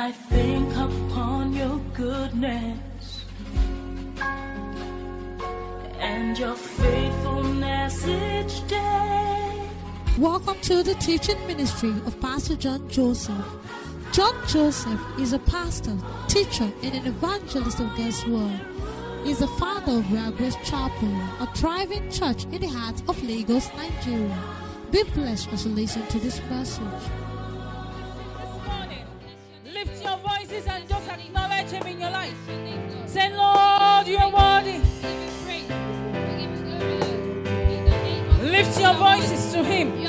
I think upon your goodness and your faithfulness each day. Welcome to the teaching ministry of Pastor John Joseph. John Joseph is a pastor, teacher, and an evangelist of God's Word. He is the father of Real Grace Chapel, a thriving church in the heart of Lagos, Nigeria. Be blessed as you listen to this message. Acknowledge Him in your life. Say, Lord, you are worthy. Lift your voices to Him.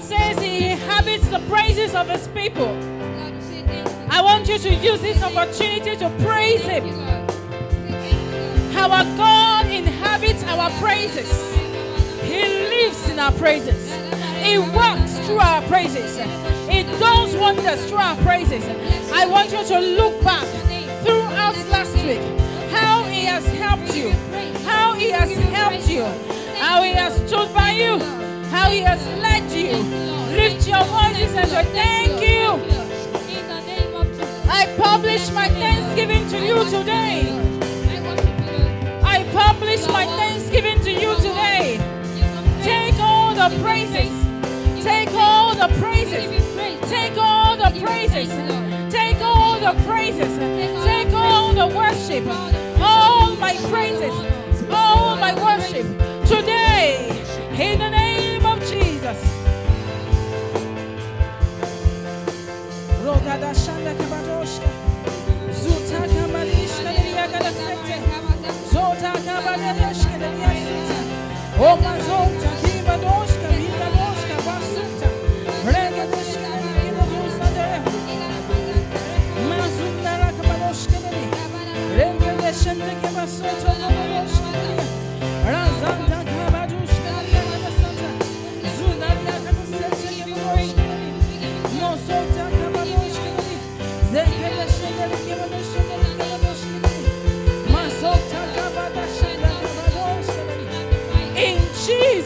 Says He inhabits the praises of His people. I want you to use this opportunity to praise Him. Our God inhabits our praises. He lives in our praises. He works through our praises. He does wonders through our praises. I want you to look back throughout last week how He has helped you, how He has helped you, how He has stood by you, how He has led you. Lift your voices and say, Thank you. I publish my thanksgiving to you today. Publish my thanksgiving to you today. Take all the praises. Take all the praises. Take all the praises. Take all the praises. Take all the worship. All my praises. All my worship. Today, in the name of Jesus. Rogada shanda kabadoshka. Zuta kabalishka liyagada sete. Zota kabalishka liyasita. Oma zota kabasota kabadoshka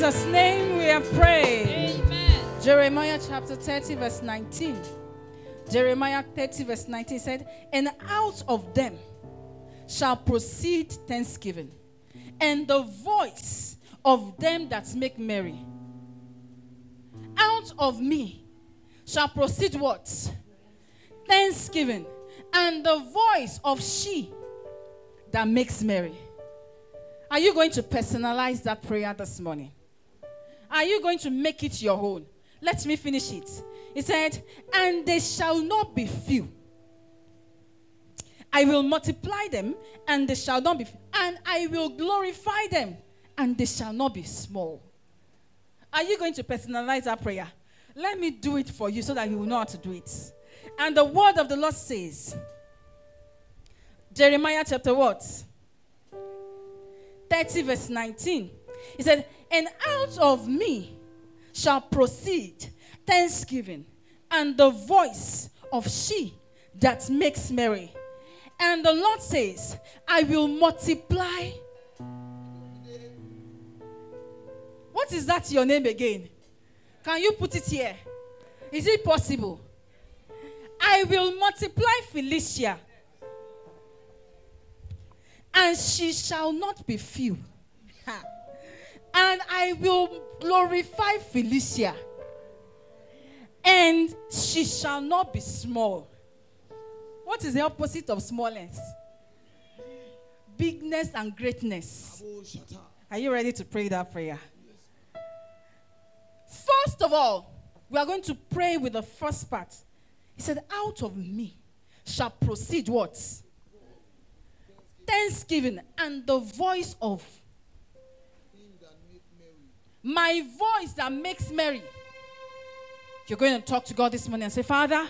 Jesus' name we have prayed. Amen. Jeremiah chapter 30, verse 19. Jeremiah 30, verse 19 said, And out of them shall proceed thanksgiving, and the voice of them that make merry. Out of me shall proceed what? Thanksgiving, and the voice of she that makes merry. Are you going to personalize that prayer this morning? Are you going to make it your own? Let me finish it. He said, And they shall not be few. I will multiply them, and they shall not be few. And I will glorify them, and they shall not be small. Are you going to personalize that prayer? Let me do it for you so that you will know how to do it. And the word of the Lord says, Jeremiah chapter what? 30 verse 19. He said, And out of me shall proceed thanksgiving and the voice of she that makes merry. And the Lord says, I will multiply. What is that your name again? Can you put it here? Is it possible? I will multiply Felicia, and she shall not be few. Ha. And I will glorify Felicia, and she shall not be small. What is the opposite of smallness? Bigness and greatness. Are you ready to pray that prayer? First of all, we are going to pray with the first part. He said, Out of me shall proceed what? Thanksgiving and the voice of my voice that makes merry. You're going to talk to God this morning and say, Father,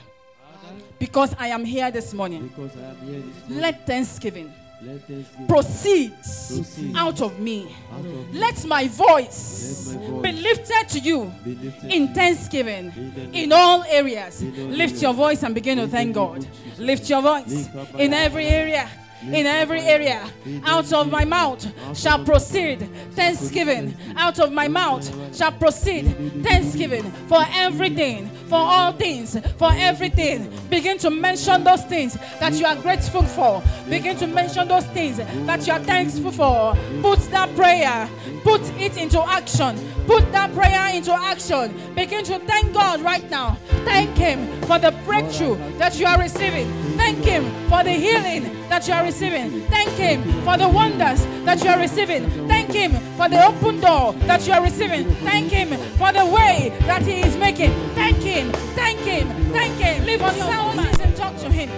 because I am here this morning, Because I am here this morning. let thanksgiving Let thanksgiving proceeds proceed out of me. out of. Let my voice Let my be lifted to you lifted in thanksgiving In all areas. In all Lift areas. your voice and begin to thank God. Lift your voice in every area. In every area, out of my mouth shall proceed thanksgiving. Out of my mouth shall proceed thanksgiving for everything, for all things, for everything. Begin to mention those things that you are grateful for. Begin to mention those things that you are thankful for. Put that prayer, put it into action. Put that prayer into action. Begin to thank God right now. Thank Him for the breakthrough that you are receiving. Thank Him for the healing that you are receiving. Thank Him for the wonders that you are receiving. Thank Him for the open door that you are receiving. Thank Him for the way that He is making. Thank Him. Thank Him. Thank Him. Lift your voices and talk to Him.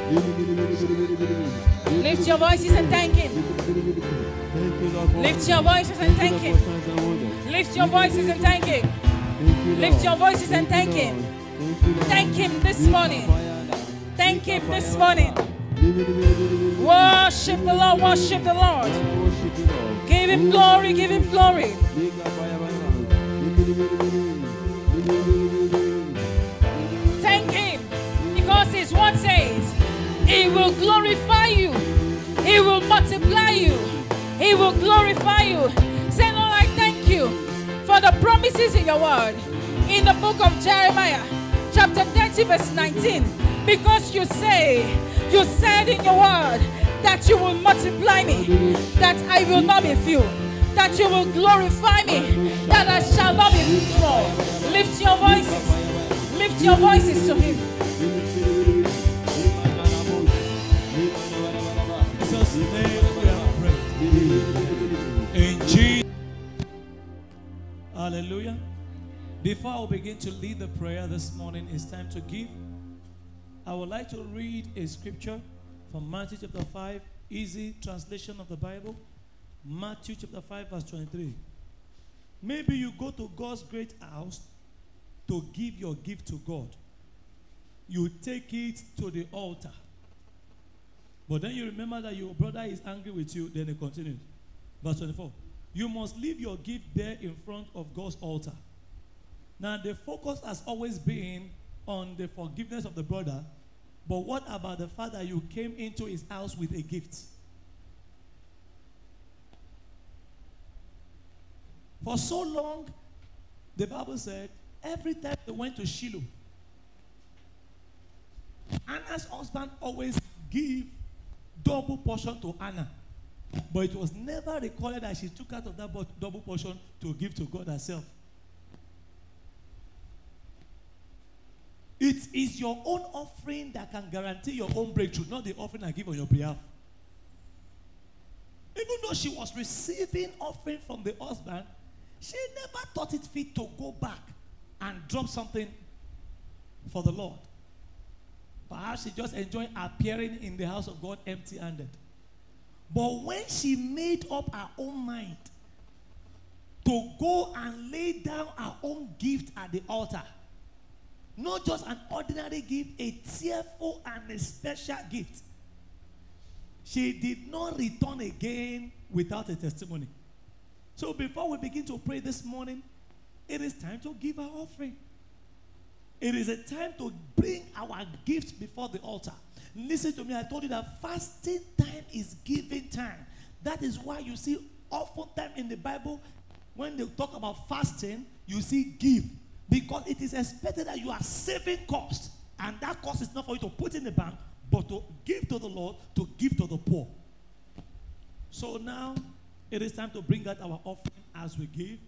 Lift your voices and thank Him. Thank you, Lord, for- Lift your voices and thank Him. Lord, for signs and wonders. Lift your voices and thank Him. Lift your voices and thank Him. Lord. Thank you, Lord. Thank Him this morning. Thank Him this morning. Worship the Lord. Worship the. Lord. Give Him glory. Give Him glory. Thank Him because His word says He will glorify you, He will multiply you, He will glorify you. Say, Lord, I thank you for the promises in your word in the book of Jeremiah, chapter 30, verse 19. Because you say, you said in your word that you will multiply me, that I will not be few, that you will glorify me, that I shall not be small. Lift your voices. Lift your voices to Him. In Jesus. Hallelujah. Before I begin to lead the prayer this morning, it's time to give. I would like to read a scripture from Matthew chapter 5, easy translation of the Bible. Matthew chapter 5, verse 23. Maybe you go to God's great house to give your gift to God. You take it to the altar. But then you remember that your brother is angry with you, then it continues. Verse 24. You must leave your gift there in front of God's altar. Now, the focus has always been on the forgiveness of the brother, but what about the fact that you came into his house with a gift? For so long, the Bible said, every time they went to Shiloh, Anna's husband always give double portion to Anna. But it was never recorded that she took out of that double portion to give to God herself. It is your own offering that can guarantee your own breakthrough, not the offering I give on your behalf. Even though she was receiving offering from the husband, she never thought it fit to go back and drop something for the Lord. Perhaps she just enjoyed appearing in the house of God empty handed. But when she made up her own mind to go and lay down her own gift at the altar, not just an ordinary gift, a tearful and a special gift, she did not return again without a testimony. So before we begin to pray this morning, it is time to give our offering. It is a time to bring our gifts before the altar. Listen to me. I told you that fasting time is giving time. That is why you see often time in the Bible when they talk about fasting, you see give because it is expected that you are saving cost, and that cost is not for you to put in the bank, but to give to the Lord, to give to the poor. So now it is time to bring out our offering as we give.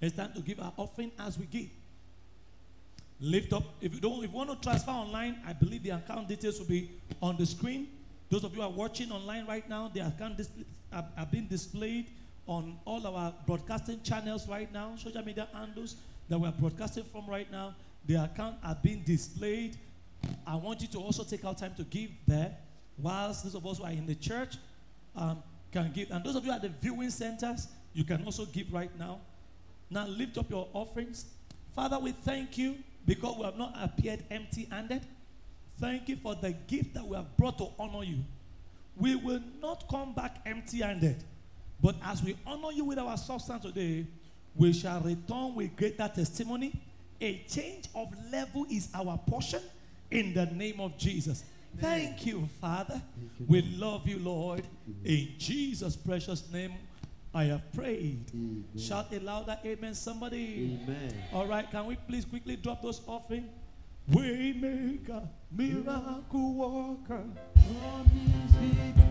It's time to give our offering as we give. Lift up. If you don't, if you want to transfer online, I believe the account details will be on the screen. Those of you are watching online right now, the account display, are, are being displayed on all our broadcasting channels right now, social media handles that we are broadcasting from right now. The account are being displayed. I want you to also take out time to give there, whilst those of us who are in the church um, can give. And those of you at the viewing centers, you can also give right now. Now lift up your offerings. Father, we thank you because we have not appeared empty handed. Thank you for the gift that we have brought to honor you. we will not come back empty handed. But as we honor you with our substance today, we shall return with greater testimony. A change of level is our portion in the name of Jesus. Thank you, Father. We love you, Lord. In Jesus' precious name, I have prayed. Amen. Shout a louder amen, somebody. Amen. All right, can we please quickly drop those offering? Waymaker, miracle worker. Hallelujah.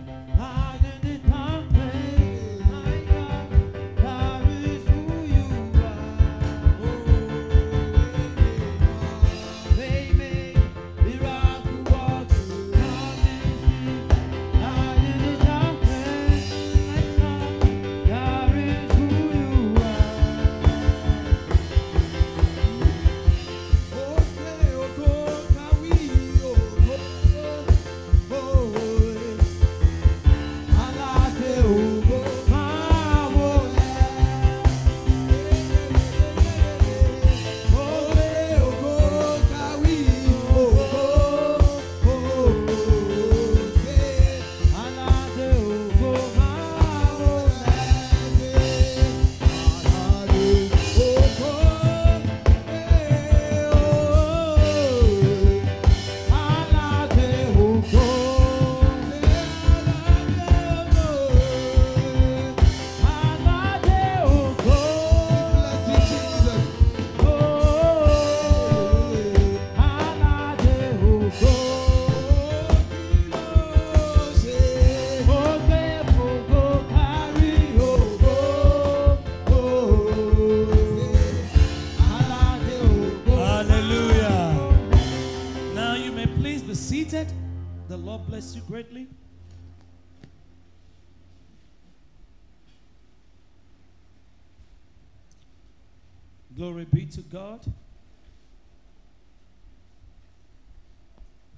God.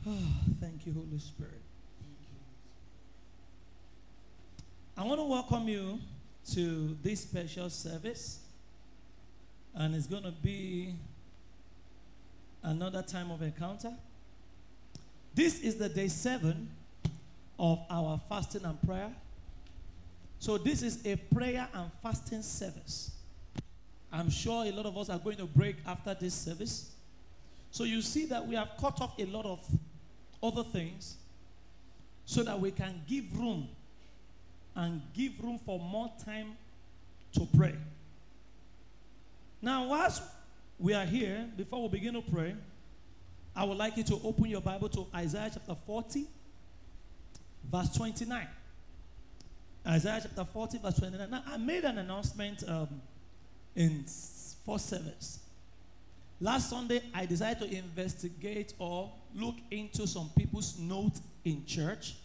Ah, thank you, Holy Spirit. I want to welcome you to this special service. And it's going to be another time of encounter. This is the day seven of our fasting and prayer. So, this is a prayer and fasting service. I'm sure a lot of us are going to break after this service. So, you see that we have cut off a lot of other things so that we can give room and give room for more time to pray. Now, whilst we are here, before we begin to pray, I would like you to open your Bible to Isaiah chapter 40, verse 29. Isaiah chapter 40, verse 29. Now, I made an announcement um, in first service. Last Sunday, I decided to investigate or look into some people's notes in church.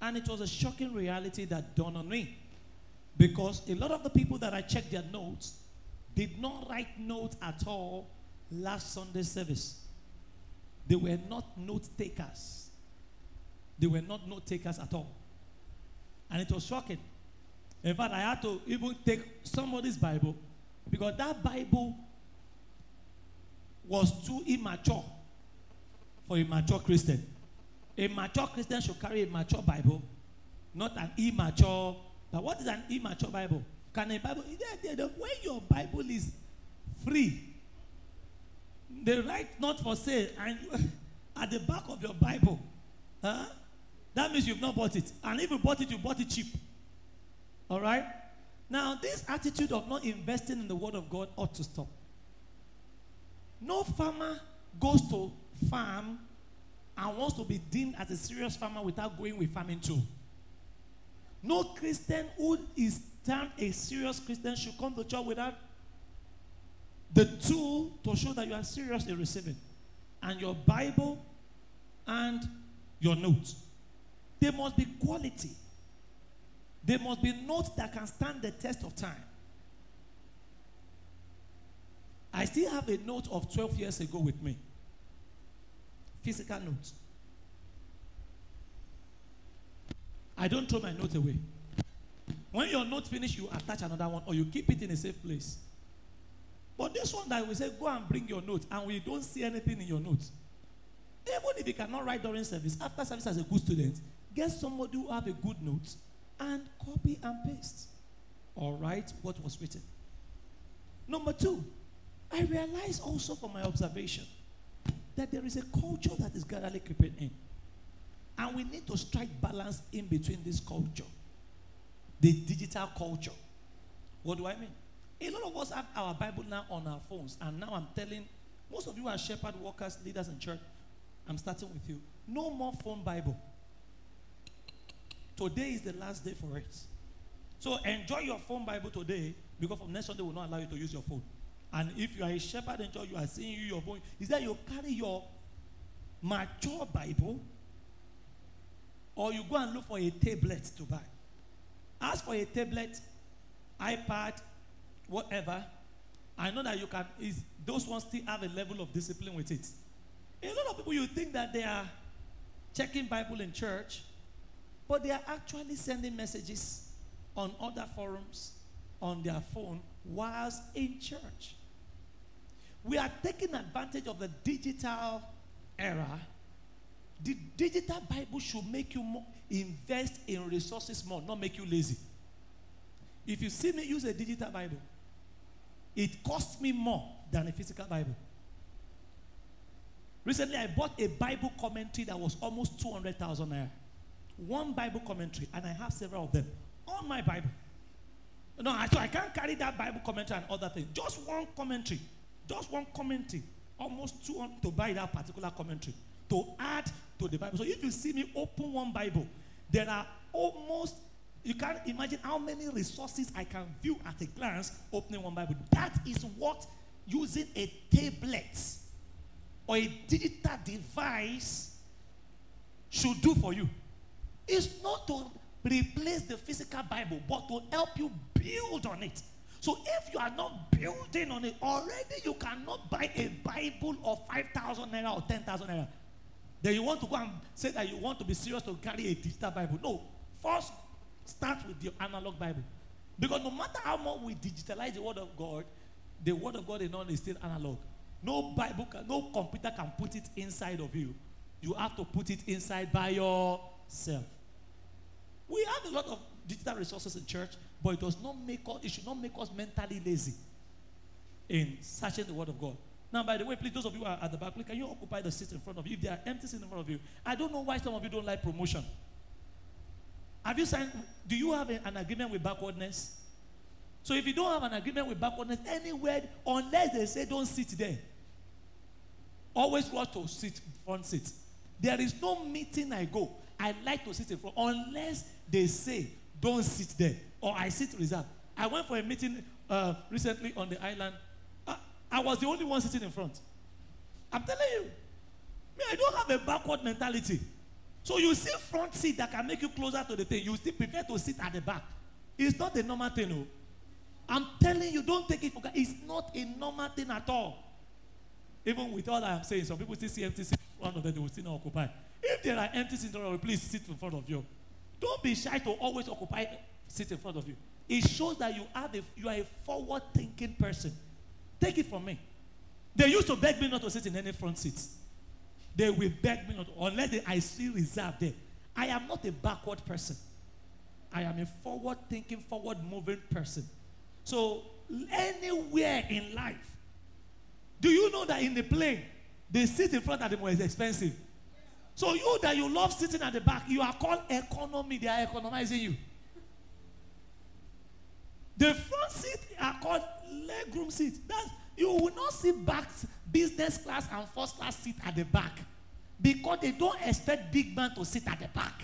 And it was a shocking reality that dawned on me. Because a lot of the people that I checked their notes did not write notes at all last Sunday service. They were not note takers. They were not note takers at all. And it was shocking. In fact, I had to even take somebody's Bible because that Bible was too immature for a mature Christian. A mature Christian should carry a mature Bible, not an immature. Now, what is an immature Bible? Can a Bible? Way your Bible is free, they write not for sale, and at the back of your Bible, huh? That means you've not bought it, and if you bought it, you bought it cheap. All right. Now, this attitude of not investing in the Word of God ought to stop. No farmer goes to farm and wants to be deemed as a serious farmer without going with farming too. No Christian who is termed a serious Christian should come to church without the tool to show that you are serious in receiving. And your Bible and your notes. There must be quality. There must be notes that can stand the test of time. I still have a note of 12 years ago with me. Physical note. I don't throw my note away. When your note finish, you attach another one or you keep it in a safe place. But this one that we say, go and bring your note, and we don't see anything in your note. Even if you cannot write during service, after service as a good student, get somebody who have a good note and copy and paste or write what was written. Number two, I realize also from my observation that there is a culture that is gradually creeping in. And we need to strike balance in between this culture, the digital culture. What do I mean? A lot of us have our Bible now on our phones, and now I'm telling most of you are shepherd workers, leaders in church. I'm starting with you. No more phone Bible. Today is the last day for it. So enjoy your phone Bible today because from next Sunday we will not allow you to use your phone. And if you are a shepherd in church, you are seeing you your phone. Is that you carry your mature Bible or you go and look for a tablet to buy. Ask for a tablet, iPad, whatever. I know that you can, is, those ones still have a level of discipline with it. A lot of people, you think that they are checking Bible in church, but they are actually sending messages on other forums on their phone whilst in church. We are taking advantage of the digital era. The digital Bible should make you more, invest in resources more, not make you lazy. If you see me use a digital Bible, it costs me more than a physical Bible. Recently, I bought a Bible commentary that was almost 200,000 naira. One Bible commentary, and I have several of them on my Bible. No, so I can't carry that Bible commentary and other things. Just one commentary. Just one commentary. Almost 200 to buy that particular commentary. To add to the Bible. So if you see me open one Bible, there are almost, you can't imagine how many resources I can view at a glance opening one Bible. That is what using a tablet or a digital device should do for you. It's not to replace the physical Bible, but to help you build on it. So if you are not building on it already, you cannot buy a Bible of 5,000 naira or 10,000 naira. Then you want to go and say that you want to be serious to carry a digital Bible. No. First, start with your analog Bible. Because no matter how much we digitalize the Word of God, the Word of God alone is still analog. No Bible, can, no computer can put it inside of you. You have to put it inside by yourself. We have a lot of digital resources in church, but it does not make us, it should not make us mentally lazy in searching the word of God. Now, by the way, please, those of you who are at the back, please, can you occupy the seats in front of you? If there are empty seats in front of you, I don't know why some of you don't like promotion. Have you signed? Do you have a- an agreement with backwardness? So if you don't have an agreement with backwardness anywhere, unless they say don't sit there, always rush to sit front seat. There is no meeting I go. I like to sit in front unless they say don't sit there or I sit reserved. I went for a meeting uh, recently on the island. I, I was the only one sitting in front. I'm telling you, me, I don't have a backward mentality. So you see front seat that can make you closer to the thing. You still prefer to sit at the back. It's not a normal thing, no. I'm telling you, don't take it for granted. It's not a normal thing at all. Even with all I'm saying, some people still see empty seats in front of them, they will still not occupy. If there are empty seats in front of you, please sit in front of you. Don't be shy to always occupy sit in front of you. It shows that you are the, you are a forward-thinking person. Take it from me. They used to beg me not to sit in any front seats. They will beg me not to, unless they, I still reserve there. I am not a backward person. I am a forward-thinking, forward-moving person. So anywhere in life, do you know that in the plane, the seat in front of them most expensive? So you that you love sitting at the back, you are called economy. They are economizing you. The front seat are called legroom seat. That's you will not see back business class and first class seat at the back because they don't expect big man to sit at the back.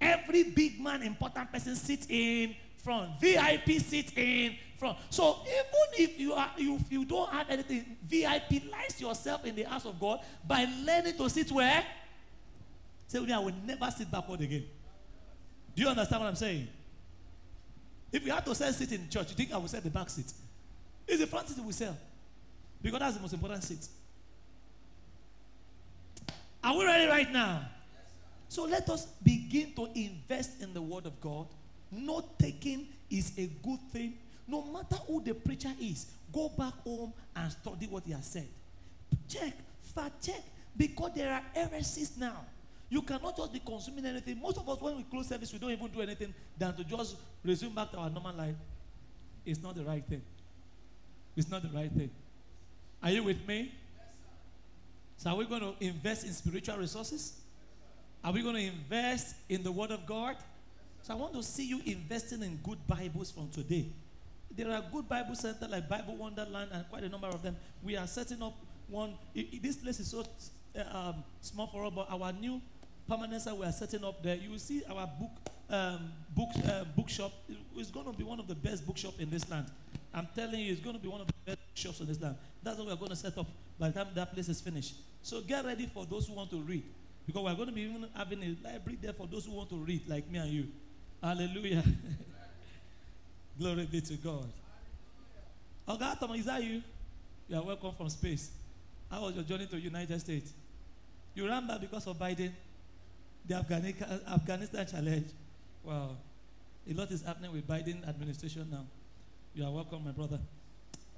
Every big man, important person sits in front. VIP sits in front. So even if you are if you don't have anything, VIP lies yourself in the house of God by learning to sit where. Say me, I will never sit backward again. Do you understand what I'm saying? If we had to sell seat in church, you think I will sell the back seat? It's the front seat we sell. Because that's the most important seat. Are we ready right now? So let us begin to invest in the Word of God. Not taking is a good thing. No matter who the preacher is, go back home and study what he has said. Check, fact check, because there are heresies now. You cannot just be consuming anything. Most of us, when we close service, we don't even do anything than to just resume back to our normal life. It's not the right thing. It's not the right thing. Are you with me? So, are we going to invest in spiritual resources? Are we going to invest in the Word of God? So, I want to see you investing in good Bibles from today. There are good Bible centers like Bible Wonderland and quite a number of them. We are setting up one. this place is so uh, um, small for us, but our new permanent site we are setting up there. You will see our book um, book uh, bookshop. It- It's going to be one of the best bookshop in this land. I'm telling you, it's going to be one of the best shops in this land. That's what we're going to set up by the time that place is finished. So get ready for those who want to read, because we're going to be even having a library there for those who want to read, like me and you. Hallelujah. Glory be to God. Oga Tom, is that you? You are welcome from space. How was your journey to the United States? You ran back because of Biden, the Afghani- Afghanistan challenge. Wow. A lot is happening with Biden administration now. You are welcome, my brother.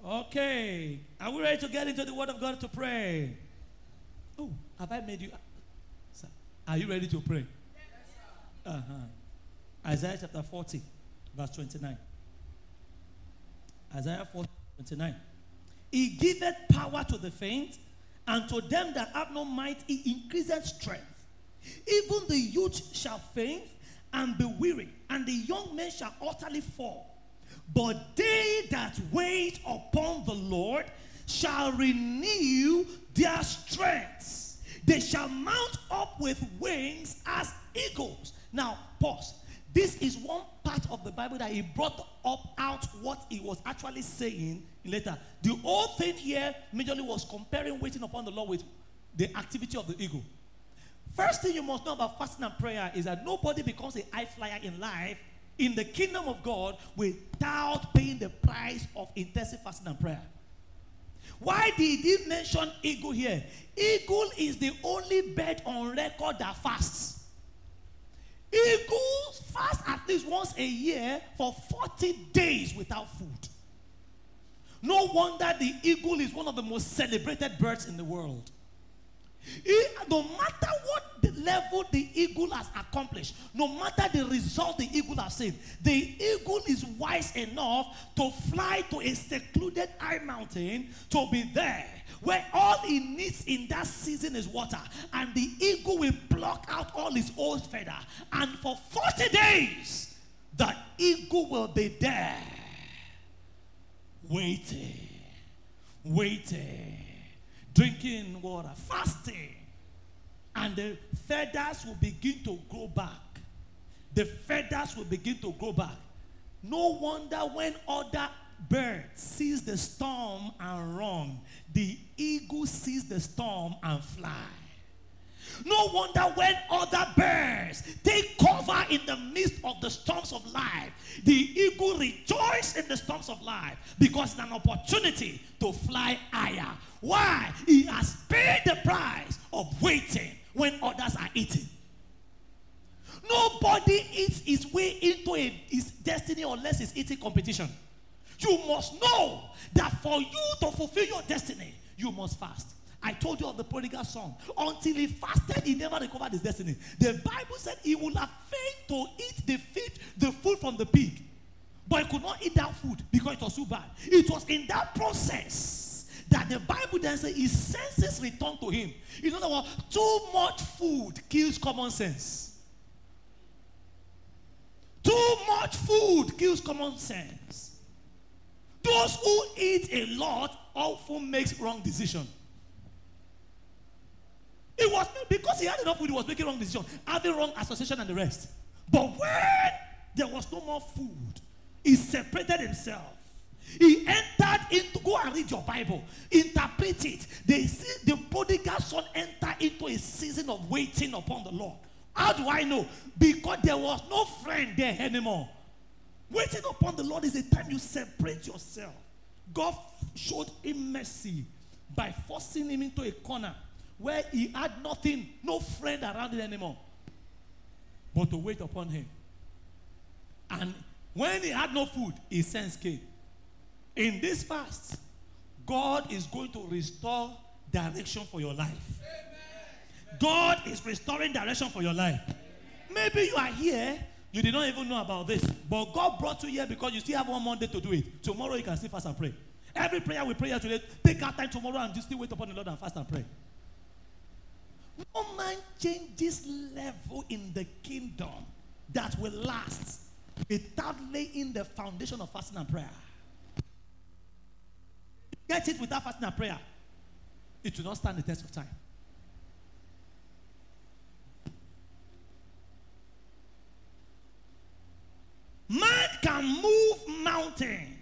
Okay. Are we ready to get into the Word of God to pray? Oh, have I made you? Sir, Are you ready to pray? Uh-huh. Isaiah chapter 40, verse 29. Isaiah 40, 29. He giveth power to the faint, and to them that have no might, he increaseth strength. Even the youth shall faint and be weary, and the young men shall utterly fall. But they that wait upon the Lord shall renew their strength. They shall mount up with wings as eagles. Now, pause. This is one part of the Bible that he brought up out what he was actually saying later. The whole thing here majorly was comparing waiting upon the Lord with the activity of the eagle. First thing you must know about fasting and prayer is that nobody becomes a high flyer in life in the kingdom of God without paying the price of intensive fasting and prayer. Why did he mention eagle here? Eagle is the only bird on record that fasts. Eagles fast at least once a year for 40 days without food. No wonder the eagle is one of the most celebrated birds in the world. No matter what the level the eagle has accomplished, no matter the result the eagle has seen, the eagle is wise enough to fly to a secluded high mountain to be there where all he needs in that season is water, and the eagle will pluck out all his old feather, and for 40 days, the eagle will be there waiting, waiting, drinking water, fasting. And the feathers will begin to grow back. The feathers will begin to grow back. No wonder when other birds sees the storm and run, the eagle sees the storm and fly. No wonder when other birds take cover in the midst of the storms of life, the eagle rejoices in the storms of life because it's an opportunity to fly higher. Why? He has paid the price of waiting when others are eating. Nobody eats his way into a, his destiny unless it's eating competition. You must know that for you to fulfill your destiny, you must fast. I told you of the prodigal son. Until he fasted, he never recovered his destiny. The Bible said he would have failed to eat the feed, the food from the pig. But he could not eat that food because it was too bad. It was in that process that the Bible then says his senses return to him. In other words, too much food kills common sense. Too much food kills common sense. Those who eat a lot often makes wrong decision. It was because he had enough food, he was making wrong decision, having wrong association and the rest. But when there was no more food, he separated himself. He entered into go and read your Bible, interpret it. They see the prodigal son enter into a season of waiting upon the Lord. How do I know? Because there was no friend there anymore. Waiting upon the Lord is a time you separate yourself. God showed him mercy by forcing him into a corner where he had nothing, no friend around him anymore, but to wait upon him. And when he had no food, his sense came. In this fast, God is going to restore direction for your life. God is restoring direction for your life. Maybe you are here, you did not even know about this, but God brought you here because you still have one Monday to do it. Tomorrow you can still fast and pray. Every prayer we pray here today, take out time tomorrow and just still wait upon the Lord and fast and pray. No man changes level in the kingdom that will last without laying the foundation of fasting and prayer. Get it without fasting and prayer, it will not stand the test of time. Man can move mountain.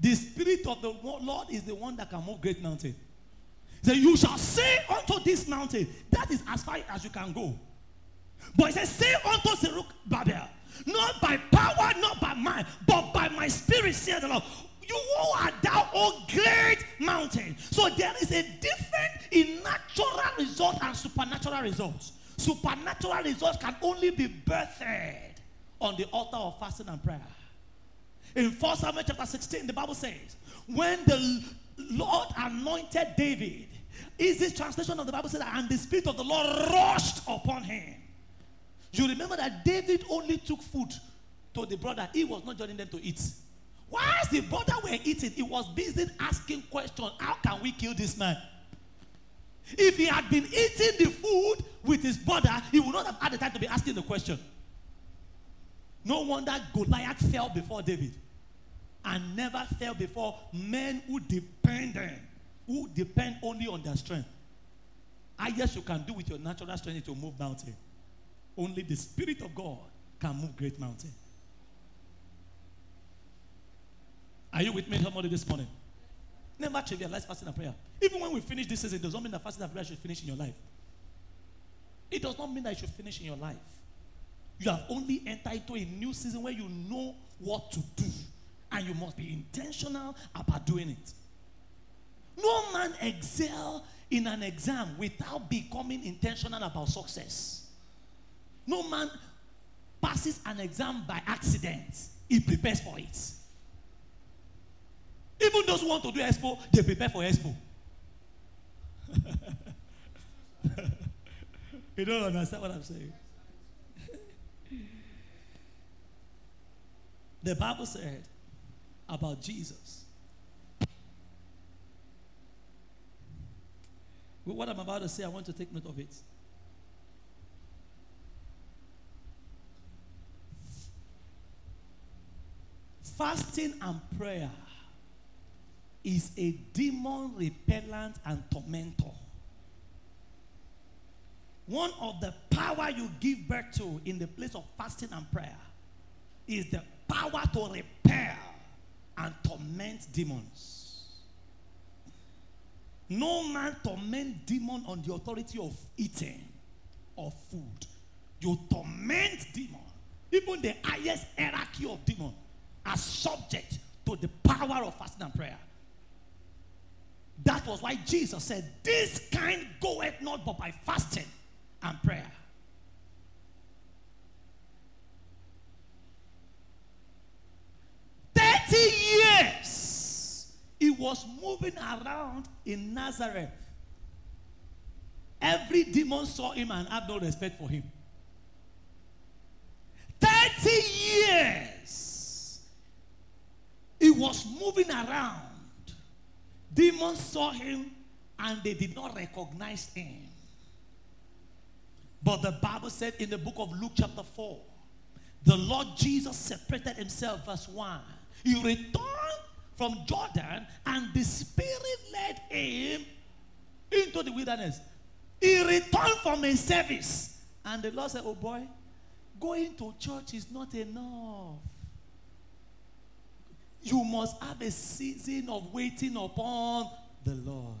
The spirit of the Lord is the one that can move great mountain. So you shall say unto this mountain, that is as far as you can go. But he says, say unto Zeruk Babel, not by power, not by might, but by my spirit, said the Lord. You are thou, O oh, great mountain. So there is a difference in natural results and supernatural results. Supernatural results can only be birthed on the altar of fasting and prayer. In 1 Samuel chapter 16, the Bible says, when the Lord anointed David, is this translation of the Bible says, and the Spirit of the Lord rushed upon him. You remember that David only took food to the brother, he was not joining them to eat. Whilst the brother were eating, he was busy asking questions How can we kill this man? If he had been eating the food with his brother, he would not have had the time to be asking the question. No wonder Goliath fell before David and never fell before men who depend them, who depend only on their strength. Highest you can do with your natural strength to move mountain. Only the Spirit of God can move great mountain. Are you with me, somebody, this morning? Never trivialize fasting and prayer. Even when we finish this season, it does not mean that fasting and prayer should finish in your life. It does not mean that it should finish in your life. You have only entered into a new season where you know what to do. And you must be intentional about doing it. No man excel in an exam without becoming intentional about success. No man passes an exam by accident. He prepares for it. Even those who want to do expo, they prepare for expo. you don't understand what I'm saying. the Bible said about Jesus. What I'm about to say, I want to take note of it. Fasting and prayer is a demon repellent and tormentor. One of the power you give birth to in the place of fasting and prayer is the power to repel and torment demons. No man torment demon on the authority of eating or food. You torment demon. Even the highest hierarchy of demon are subject to the power of fasting and prayer. That was why Jesus said, This kind goeth not but by fasting and prayer. Thirty years he was moving around in Nazareth. Every demon saw him and had no respect for him. 30 years he was moving around. Demons saw him and they did not recognize him. But the Bible said in the book of Luke, chapter 4, the Lord Jesus separated himself, verse 1. He returned from Jordan and the Spirit led him into the wilderness. He returned from a service. And the Lord said, Oh boy, going to church is not enough. You must have a season of waiting upon the Lord.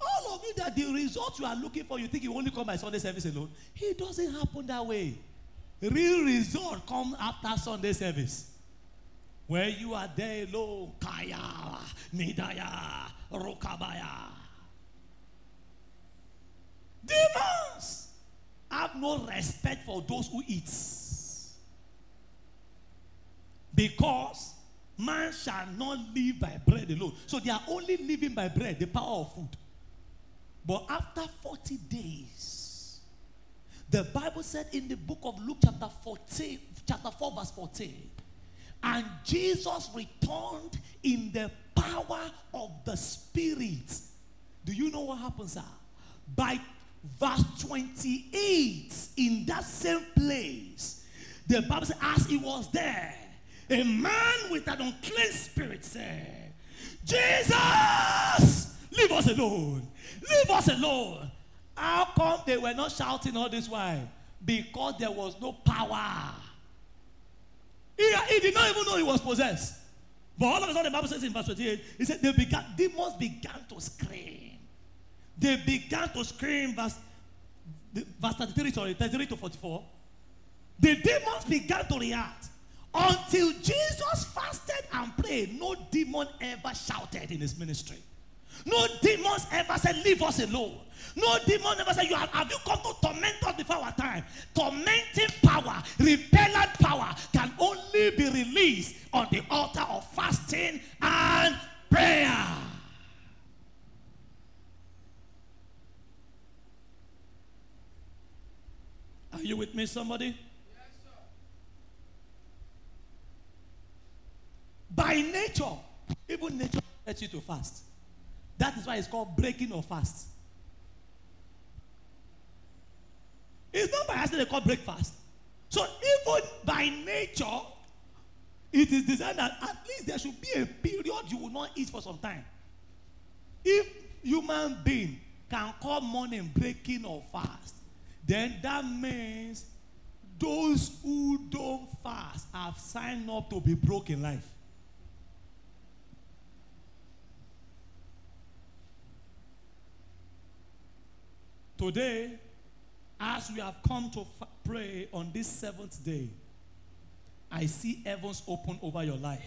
All of you that the result you are looking for, you think you only come by Sunday service alone. It doesn't happen that way. Real result come after Sunday service. Where you are there alone, Kaya, Midaya, Rokabaya. Demons have no respect for those who eat. Because man shall not live by bread alone. So they are only living by bread, the power of food. But after 40 days, the Bible said in the book of Luke, chapter 14, chapter 4, verse 14, and Jesus returned in the power of the Spirit. Do you know what happens, sir? By verse 28, in that same place, the Bible says, as he was there, a man with an unclean spirit said, Jesus, leave us alone. Leave us alone. How come they were not shouting all this while? Because there was no power. He, he did not even know he was possessed. But all of a sudden, the Bible says in verse 28, he said, they began, demons began to scream. They began to scream, verse, verse 33, sorry, 33 to 44. The demons began to react. Until Jesus fasted and prayed, no demon ever shouted in his ministry. No demons ever said, Leave us alone. No demon ever said, you have, have you come to torment us before our time? Tormenting power, repellent power can only be released on the altar of fasting and prayer. Are you with me, somebody? By nature, even nature lets you to fast. That is why it's called breaking or fast. It's not by accident they call breakfast. So even by nature, it is designed that at least there should be a period you will not eat for some time. If human being can call morning breaking or fast, then that means those who don't fast have signed up to be broke in life. Today, as we have come to fa- pray on this seventh day, I see heavens open over your life.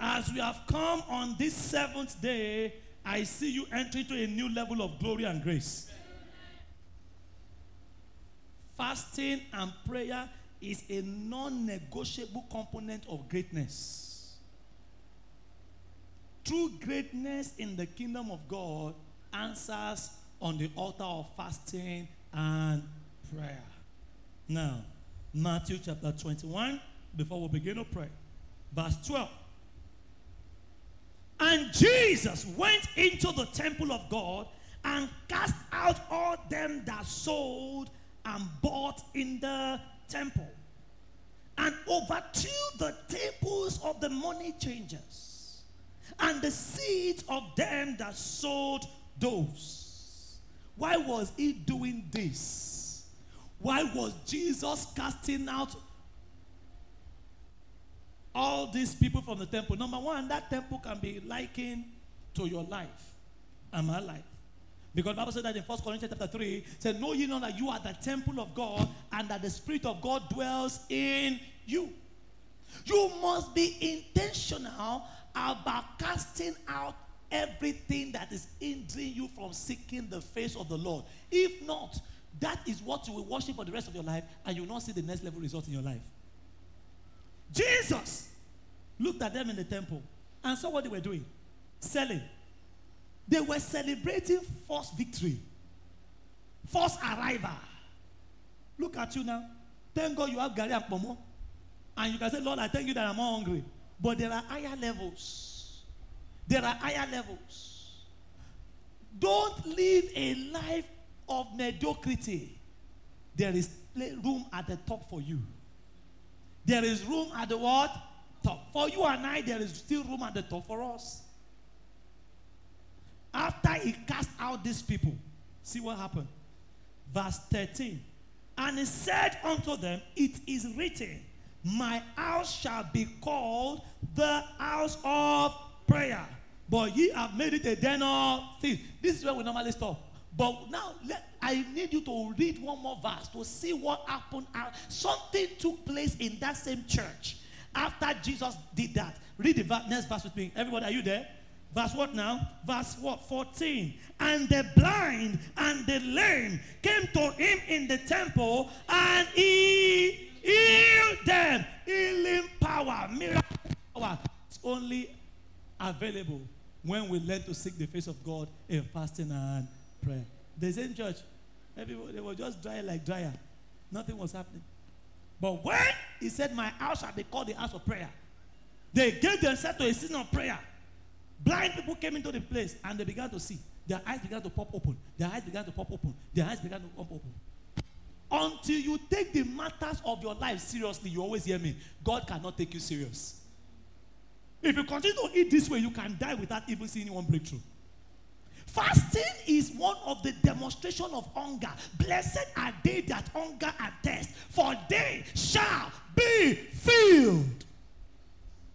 As we have come on this seventh day, I see you enter into a new level of glory and grace. Fasting and prayer is a non negotiable component of greatness. True greatness in the kingdom of God answers on the altar of fasting and prayer. Now, Matthew chapter 21, before we begin to pray, verse 12. And Jesus went into the temple of God and cast out all them that sold and bought in the temple, and overthrew the tables of the money changers and the seats of them that sold doves. Why was he doing this? Why was Jesus casting out all these people from the temple? Number one, that temple can be likened to your life and my life. Because Bible said that in 1 Corinthians chapter 3, said, Know ye not that you are the temple of God and that the Spirit of God dwells in you. You must be intentional about casting out everything that is hindering you from seeking the face of the Lord. If not, that is what you will worship for the rest of your life, and you will not see the next level result in your life. Jesus looked at them in the temple and saw what they were doing selling. They were celebrating false victory, false arrival. Look at you now. Thank God you have garri and Pomo. And you can say, Lord, I thank you that I'm not hungry. But there are higher levels. There are higher levels. Don't live a life of mediocrity. There is room at the top for you. There is room at the what? Top. For you and I, there is still room at the top for us. After he cast out these people, see what happened. Verse 13. And he said unto them, It is written, My house shall be called the house of prayer. But ye have made it a den of thieves. This is where we normally stop. But now let, I need you to read one more verse to see what happened. Uh, Something took place in that same church after Jesus did that. Read the next verse with me. Everybody, are you there? Verse what now? Verse what? 14. And the blind and the lame came to him in the temple, and he healed them. Healing power, miracle power. It's only available when we learn to seek the face of God in fasting and prayer. The same church, everybody they were just dry like dryer. Nothing was happening. But when he said, My house shall be called the house of prayer, they gave themselves to a season of prayer. Blind people came into the place and they began to see. Their eyes began to pop open. Their eyes began to pop open. Their eyes began to pop open. Until you take the matters of your life seriously, you always hear me. God cannot take you serious. If you continue to eat this way, you can die without even seeing one breakthrough. Fasting is one of the demonstration of hunger. Blessed are they that hunger and thirst, for they shall be filled.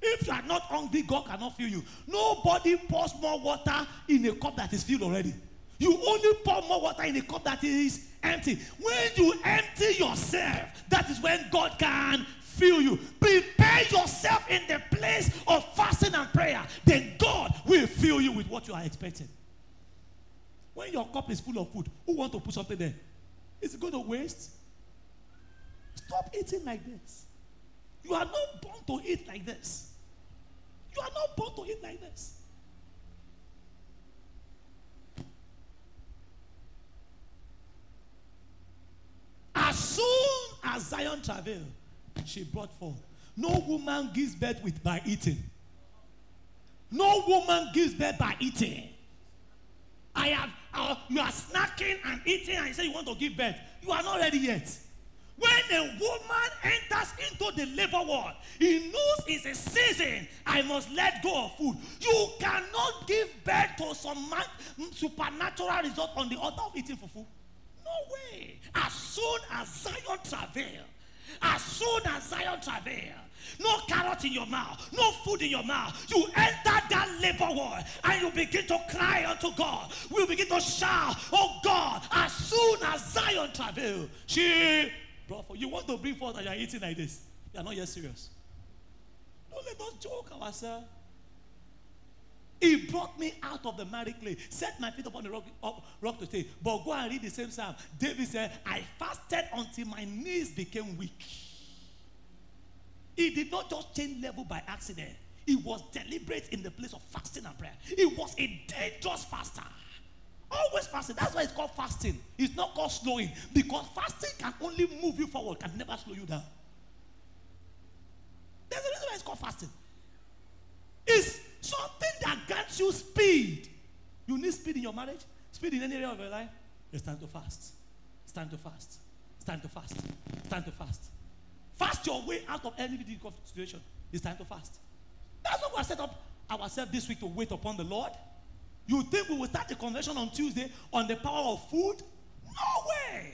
If you are not hungry, God cannot fill you. Nobody pours more water in a cup that is filled already. You only pour more water in a cup that is empty. When you empty yourself, that is when God can fill you. Prepare yourself in the place of fasting and prayer. Then God will fill you with what you are expecting. When your cup is full of food, who want to put something there? Is it going to waste? Stop eating like this. You are not born to eat like this. You are not born to eat like this. As soon as Zion travailed, she brought forth. No woman gives birth with by eating. No woman gives birth by eating. I have, uh, you are snacking and eating and you say you want to give birth. You are not ready yet. When a woman enters into the labor ward, he knows it's a season. I must let go of food. You cannot give birth to some man, supernatural result on the altar of eating for food. No way. As soon as Zion travail, as soon as Zion travail, no carrot in your mouth, no food in your mouth. You enter that labor ward and you begin to cry unto God. We begin to shout, Oh God, as soon as Zion travail, she brought. You want to bring forth and you're eating like this. You are not yet serious. Don't let us joke ourselves. He brought me out of the miry clay, set my feet upon the rock, up, rock to stay. But go and read the same psalm. David said, I fasted until my knees became weak. He did not just change level by accident. He was deliberate in the place of fasting and prayer. He was a dangerous faster. Always fasting. That's why it's called fasting. It's not called slowing. Because fasting can only move you forward, can never slow you down. There's a reason why it's called fasting. It's something that grants you speed. You need speed in your marriage, speed in any area of your life. It's time to fast. It's time to fast. It's time to fast. It's time to fast. Fast your way out of any difficult situation. It's time to fast. That's why we set up ourselves this week to wait upon the Lord. You think we will start the convention on Tuesday on the power of food? No way.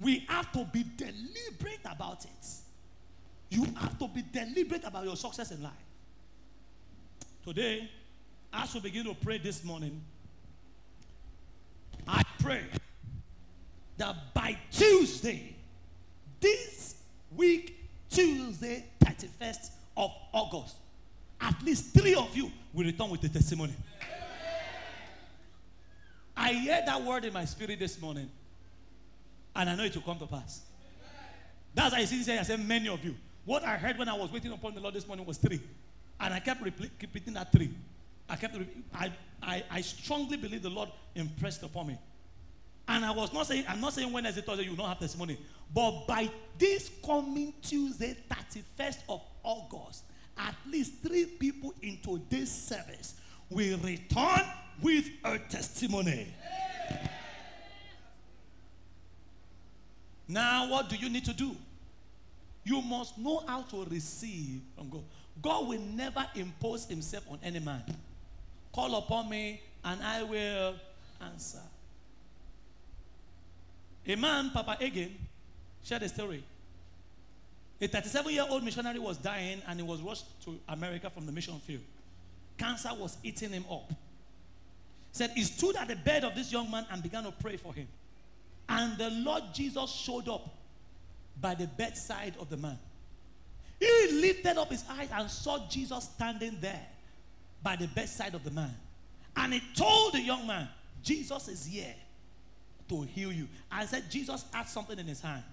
We have to be deliberate about it. You have to be deliberate about your success in life. Today, as we begin to pray this morning, I pray that by Tuesday, this week, Tuesday, 31st of August, at least three of you will return with a testimony. I heard that word in my spirit this morning, and I know it will come to pass. That's why I see I said many of you. What I heard when I was waiting upon the Lord this morning was three, and I kept repeating that three. I kept I, I I strongly believe the Lord impressed upon me. And I was not saying, I'm not saying Wednesday, Thursday, you not have testimony. But by this coming Tuesday, 31st of August, at least three people in today's service will return with a testimony. Now, what do you need to do? You must know how to receive from God. God will never impose himself on any man. Call upon me and I will answer. A man, Papa Hagin, shared a story. A 37 year old missionary was dying and he was rushed to America from the mission field. Cancer was eating him up. Said he stood at the bed of this young man and began to pray for him. And the Lord Jesus showed up by the bedside of the man. He lifted up his eyes and saw Jesus standing there by the bedside of the man. And he told the young man, Jesus is here to heal you. And said, Jesus had something in his hand.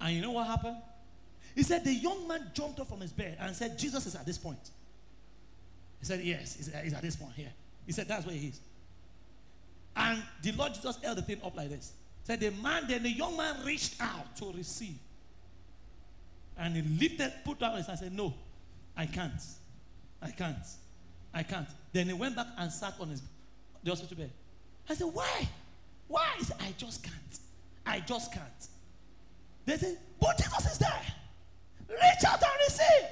And you know what happened? He said, the young man jumped up from his bed and said, Jesus is at this point. He said, Yes, he's, at this point here. He said, That's where he is. And the Lord Jesus held the thing up like this. Said the man, then the young man reached out to receive. And he lifted, put down his hand and said, No, I can't. I can't. I can't. Then he went back and sat on his the hospital bed. I said, Why? Why? He said, I just can't. I just can't. They said, But Jesus is there. Reach out and receive.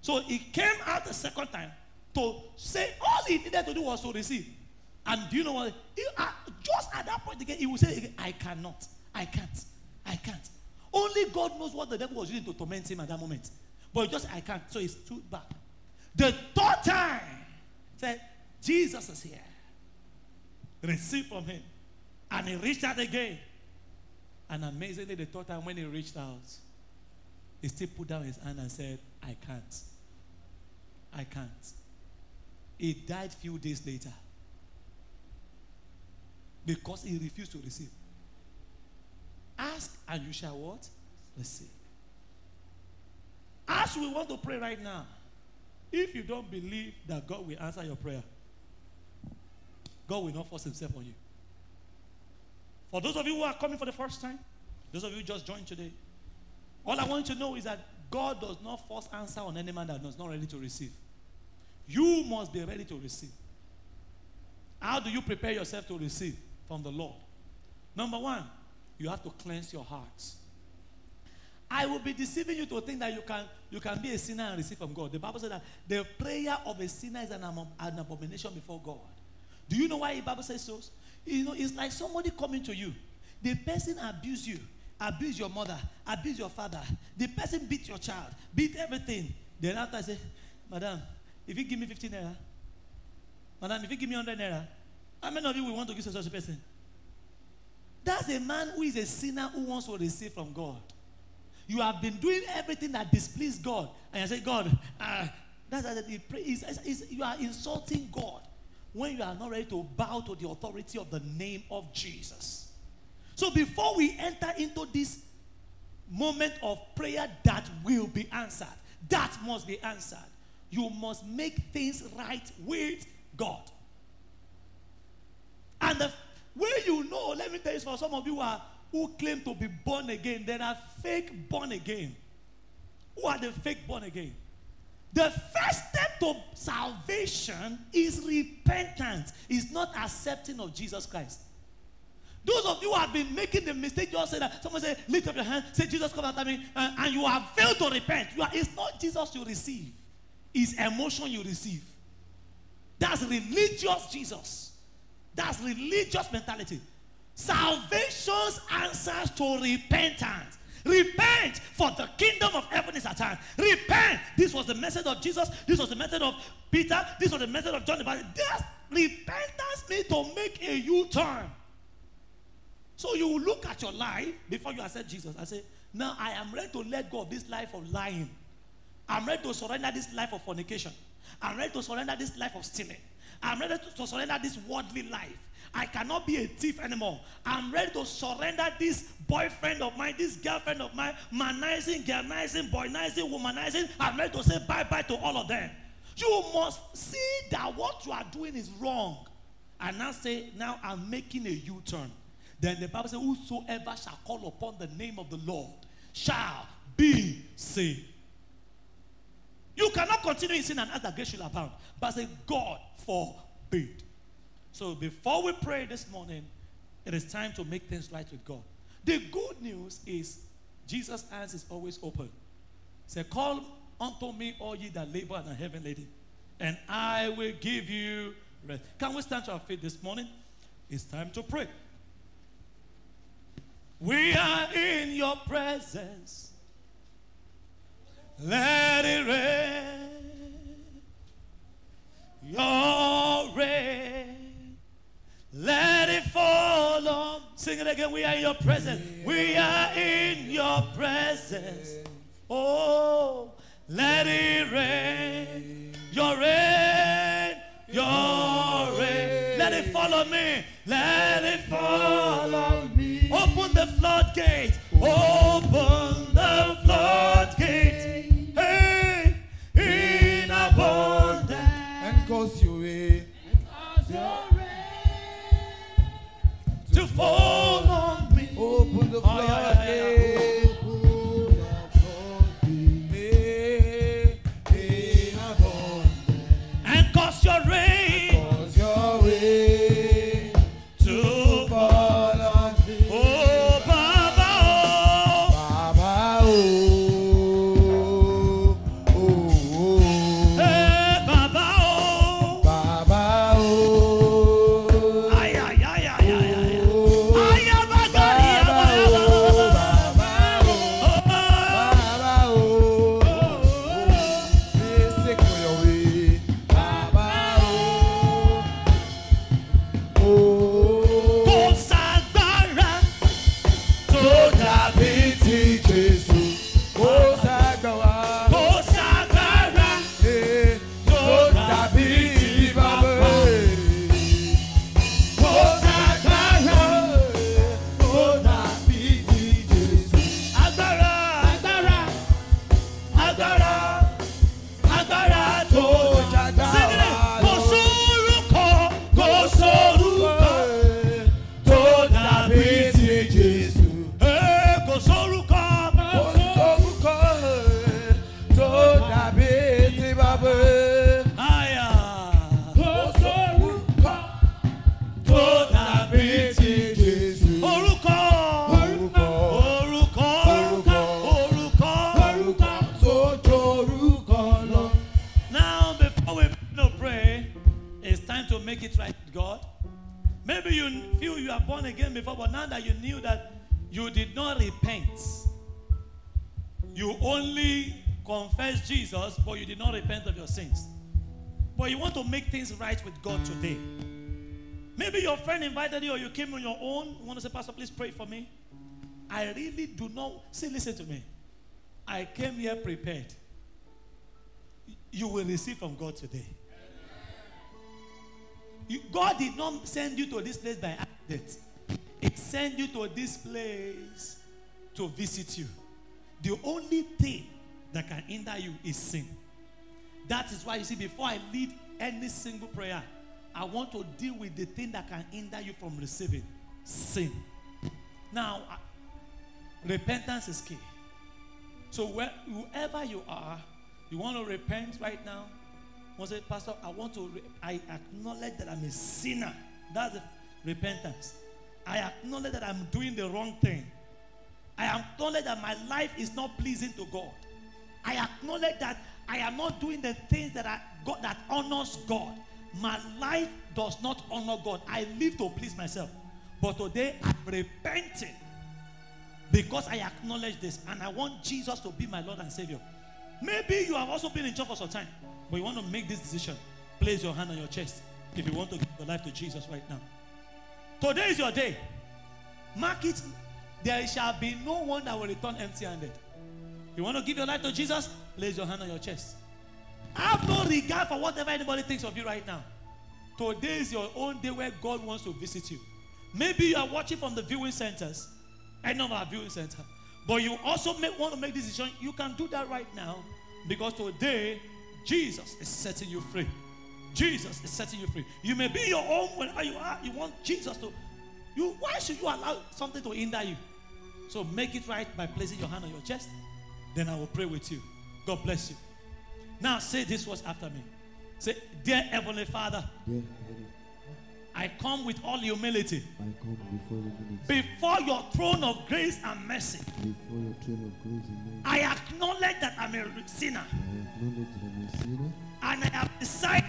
So he came out the second time to say all he needed to do was to receive. And do you know what? He, uh, just at that point again, he will say I cannot. I can't. I can't. Only God knows what the devil was using to torment him at that moment. But just, I can't. So he stood back. The third time, said, Jesus is here. Receive from him. And he reached out again. And amazingly, the third time when he reached out, he still put down his hand and said, I can't. I can't. He died few days later because he refused to receive. Ask and you shall what? Receive. As we want to pray right now, if you don't believe that God will answer your prayer, God will not force himself on you. For those of you who are coming for the first time, those of you just joined today, all I want you to know is that God does not force answer on any man that is not ready to receive. You must be ready to receive. How do you prepare yourself to receive from the Lord? Number one, you have to cleanse your hearts. I will be deceiving you to think that you can you can be a sinner and receive from God. The Bible says that the prayer of a sinner is an, an abomination before God. Do you know why the Bible says so? You know, it's like somebody coming to you. The person abuse you, abuse your mother, abuse your father. The person beat your child, beat everything. Then after I say, Madam, if you give me 15 naira, Madam, if you give me 100 naira, how many of you will want to give to such a person? That's a man who is a sinner who wants to receive from God. You have been doing everything that displeased God, and you say, God, uh, that's you are insulting God when you are not ready to bow to the authority of the name of Jesus. So before we enter into this moment of prayer that will be answered, that must be answered. You must make things right with God. And the way you know, let me tell you, for some of you who, are, who claim to be born again, there are fake born again. Who are the fake born again? The first step to salvation is repentance, is not accepting of Jesus Christ. Those of you who have been making the mistake, you just say that someone say, lift up your hand, say, Jesus, come after me, uh, and you have failed to repent. You are, it's not Jesus you receive, it's emotion you receive. That's religious Jesus. That's religious mentality. Salvation's answers to repentance. Repent, for the kingdom of heaven is at hand. Repent. This was the message of Jesus. This was the method of Peter. This was the method of John the Baptist. This repentance means to make a U-turn. So you look at your life before you accept Jesus and say, Now I am ready to let go of this life of lying. I'm ready to surrender this life of fornication. I'm ready to surrender this life of stealing. I'm ready to, surrender this worldly life. I cannot be a thief anymore. I'm ready to surrender this boyfriend of mine, this girlfriend of mine, manizing, girlizing, boynizing, womanizing. I'm ready to say bye bye to all of them. You must see that what you are doing is wrong. And now say, now I'm making a U turn. Then the Bible says, Whosoever shall call upon the name of the Lord shall be saved. You cannot continue in sin and ask that grace shall abound. But say, God forbid. So before we pray this morning, it is time to make things right with God. The good news is Jesus' hands is always open. Say, call unto me all ye that labor and are heavy laden, and I will give you rest. Can we stand to our feet this morning? It's time to pray. We are in your presence. Let it rain. Your rain. Let it fall on. Sing it again. We are in your presence. We are in your presence. Oh, let it rain. Your rain. Your rain. Let it fall on me. Let it fall on me. Open the floodgate. Open the floodgate. Born again before, but now that you knew that you did not repent, you only confessed Jesus, but you did not repent of your sins. But you want to make things right with God today. Maybe your friend invited you or you came on your own. You want to say, Pastor, please pray for me. I really do not. See, listen to me. I came here prepared you will receive from God today. You- God did not send you to this place by accident. He sent you to this place to visit you. The only thing that can hinder you is sin. That is why you see, before I lead any single prayer, I want to deal with the thing that can hinder you from receiving sin. Now, repentance is key. So where, whoever you are, you want to repent right now. Want to say, Pastor, I want to. Re- I acknowledge that I'm a sinner. That's repentance. I acknowledge that I'm doing the wrong thing. I acknowledge that my life is not pleasing to God. I acknowledge that I am not doing the things that God that honors God. My life does not honor God. I live to please myself. But today I'm repenting because I acknowledge this and I want Jesus to be my Lord and Savior. Maybe you have also been in church for some time, but you want to make this decision. Place your hand on your chest if you want to give your life to Jesus right now. Today is your day. Mark it. There shall be no one that will return empty handed. You want to give your life to Jesus? Place your hand on your chest. Have no regard for whatever anybody thinks of you right now. Today is your own day where God wants to visit you. Maybe you are watching from the viewing centers, any of our viewing center, but you also may want to make this decision. You can do that right now because today Jesus is setting you free. Jesus is setting you free. You may be your own wherever you are. You want Jesus to. You why should you allow something to hinder you? So make it right by placing your hand on your chest. Then I will pray with you. God bless you. Now say this words after me. Say, Dear Heavenly Father, Dear Heavenly, I come with all humility I come before your throne of grace and mercy. before your throne of grace and mercy. I acknowledge that I'm a sinner I acknowledge that I'm a sinner and I have decided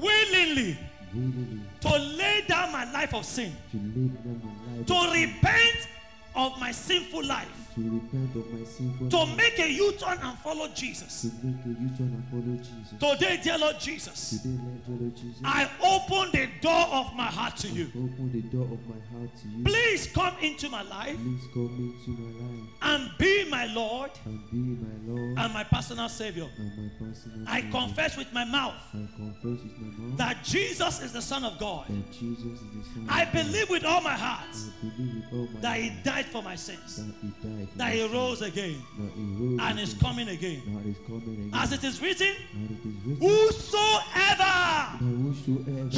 willingly willingly to lay down my life of sin, to lay down my life, to repent of my sinful life, to repent of my sinful to life, make a U turn and follow Jesus. to make a U-turn and follow Jesus. Today, dear Lord Jesus, Today, Lord, Lord Jesus, I open the door of my heart to you. open the door of my heart to you. Please come into my life Please come into my life and be my Lord and be my Lord and my personal Savior. and my personal I Savior. confess with my mouth I confess with my mouth that Jesus is the Son of God. that Jesus is the Son I of God. believe with all my heart I believe with all my that He died for my sins, that He died that He rose again, that He rose and is coming again. that is coming again. As it is written, and it is written, Whosoever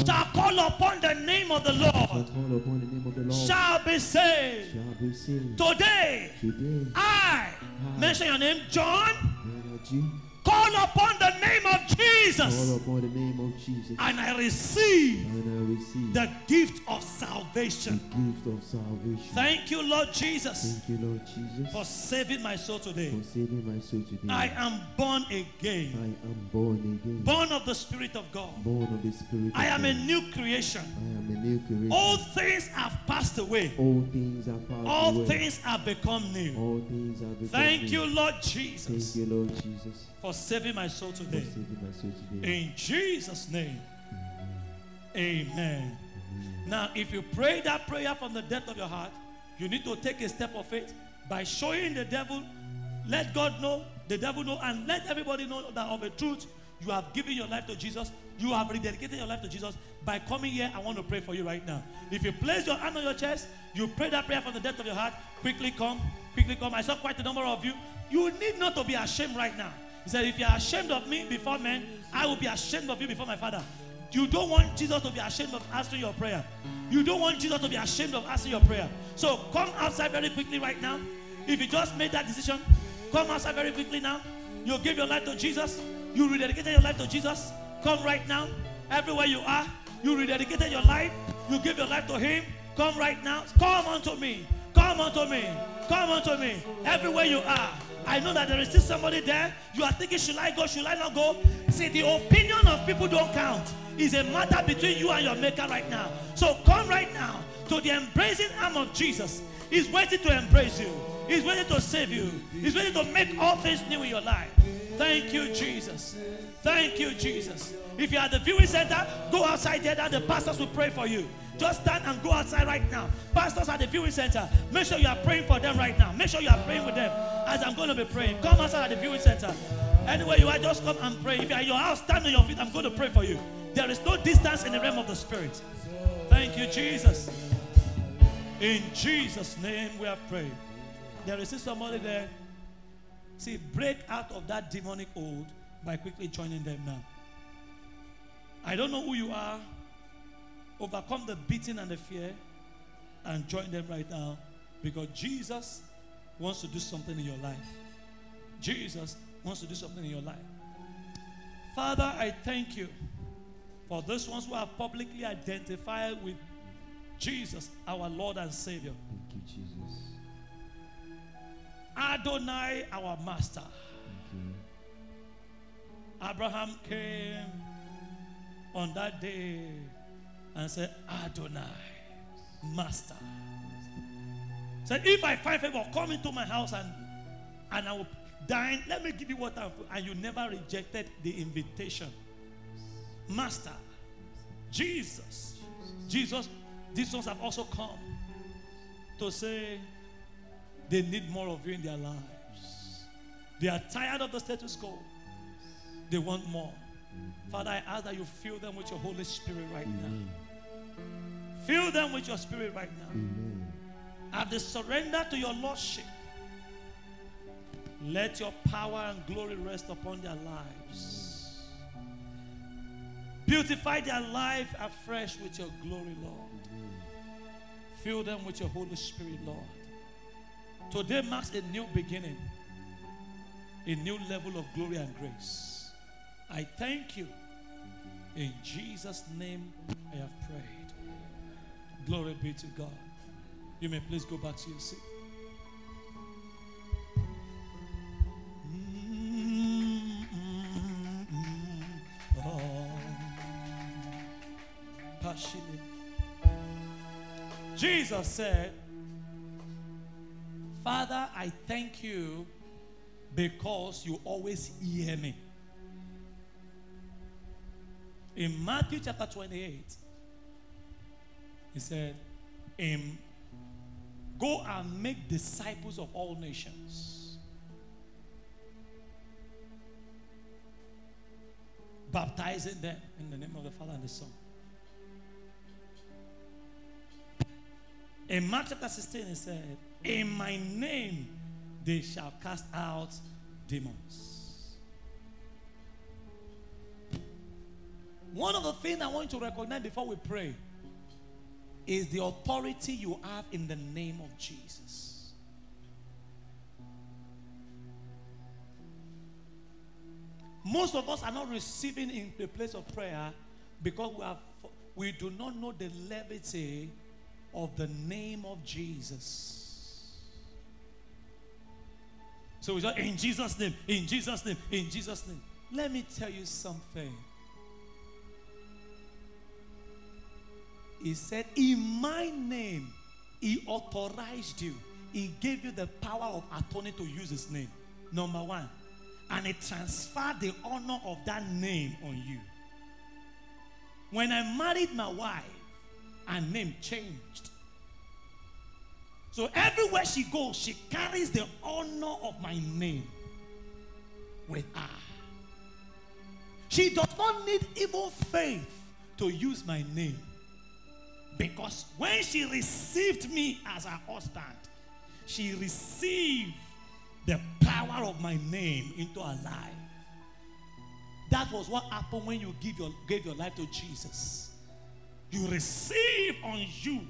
shall call upon the name of the Lord call upon the name of the Lord shall be saved. shall be saved. Today, Today, I mention your name, John. Call upon the name of Jesus. call upon the name of Jesus, and I receive and I receive the gift of salvation. the gift of salvation. Thank you, Lord Jesus, Thank you, Lord Jesus, for saving my soul today. for saving my soul today. I am born again, I am born again, born of the Spirit of God. born of the Spirit. I am a new creation. I am a new creation. All things have passed away. All things are passed All away. things have become new. All things are become Thank new. you, Lord Jesus. Thank you, Lord Jesus, for saving my soul today. my soul today. In Jesus' name, amen. Now, if you pray that prayer from the depth of your heart, you need to take a step of faith by showing the devil, let God know, the devil know, and let everybody know that of a truth, you have given your life to Jesus. You have rededicated your life to Jesus. By coming here, I want to pray for you right now. If you place your hand on your chest, you pray that prayer from the depth of your heart, quickly come, quickly come. I saw quite a number of you. You need not to be ashamed right now. He said, If you are ashamed of me before men, I will be ashamed of you before my Father. You don't want Jesus to be ashamed of answering your prayer. You don't want Jesus to be ashamed of answering your prayer. So come outside very quickly right now. If you just made that decision, come outside very quickly now. You give your life to Jesus. You rededicated your life to Jesus. Come right now. Everywhere you are, you rededicated your life. You give your life to Him. Come right now. Come unto me. Come unto me. Come unto me. Everywhere you are. I know that there is still somebody there. You are thinking, should I go? Should I not go? See, the opinion of people don't count. It's a matter between you and your maker right now. So come right now to the embracing arm of Jesus. He's waiting to embrace you. He's waiting to save you. He's waiting to make all things new in your life. Thank you, Jesus. Thank you, Jesus. If you're at the viewing center, go outside there and the pastors will pray for you. Just stand and go outside right now. Pastors at the viewing center, make sure you are praying for them right now. Make sure you are praying with them as I'm going to be praying. Come outside at the viewing center. Anywhere you are, just come and pray. If you are in your house, stand on your feet. I'm going to pray for you. There is no distance in the realm of the Spirit. Thank you, Jesus. In Jesus' name we have prayed. There is somebody there. See, break out of that demonic hold by quickly joining them now. I don't know who you are. Overcome the beating and the fear and join them right now because Jesus wants to do something in your life. Jesus wants to do something in your life. Father, I thank you for those ones who have publicly identified with Jesus, our Lord and Savior. Thank you, Jesus. Adonai, our Master. Abraham came on that day and said, Adonai, Master. Said, if I find favor, come into my house and, and I will dine. Let me give you what I'm And you never rejected the invitation. Master, Jesus. Jesus, these ones have also come to say they need more of you in their lives. They are tired of the status quo. They want more. Father, I ask that you fill them with your Holy Spirit right now. Fill them with your Spirit right now. Amen. They surrender to your Lordship, let your power and glory rest upon their lives. Beautify their life afresh with your glory, Lord. Fill them with your Holy Spirit, Lord. Today marks a new beginning, a new level of glory and grace. I thank you. In Jesus' name, I have prayed. Glory be to God. You may please go back to your seat. Mm-hmm. Passionate. Jesus said, Father, I thank you because you always hear me. In Matthew chapter 28, he said, "In Go and make disciples of all nations, baptizing them in the name of the Father and the Son. In Mark chapter 16, he said, In my name they shall cast out demons. One of the things I want you to recognize before we pray is the authority you have in the name of Jesus. Most of us are not receiving in the place of prayer because we, have, we do not know the levity of the name of Jesus. So we just, in Jesus' name, in Jesus' name, in Jesus' name. Let me tell you something. He said, In my name, He authorized you. He gave you the power of attorney to use His name. Number one. And He transferred the honor of that name on you. When I married my wife, her name changed. So everywhere she goes, she carries the honor of my name with her. She does not need even faith to use my name. Because when she received me as her husband, she received the power of my name into her life. That was what happened when you give your, gave your life to Jesus. You receive on you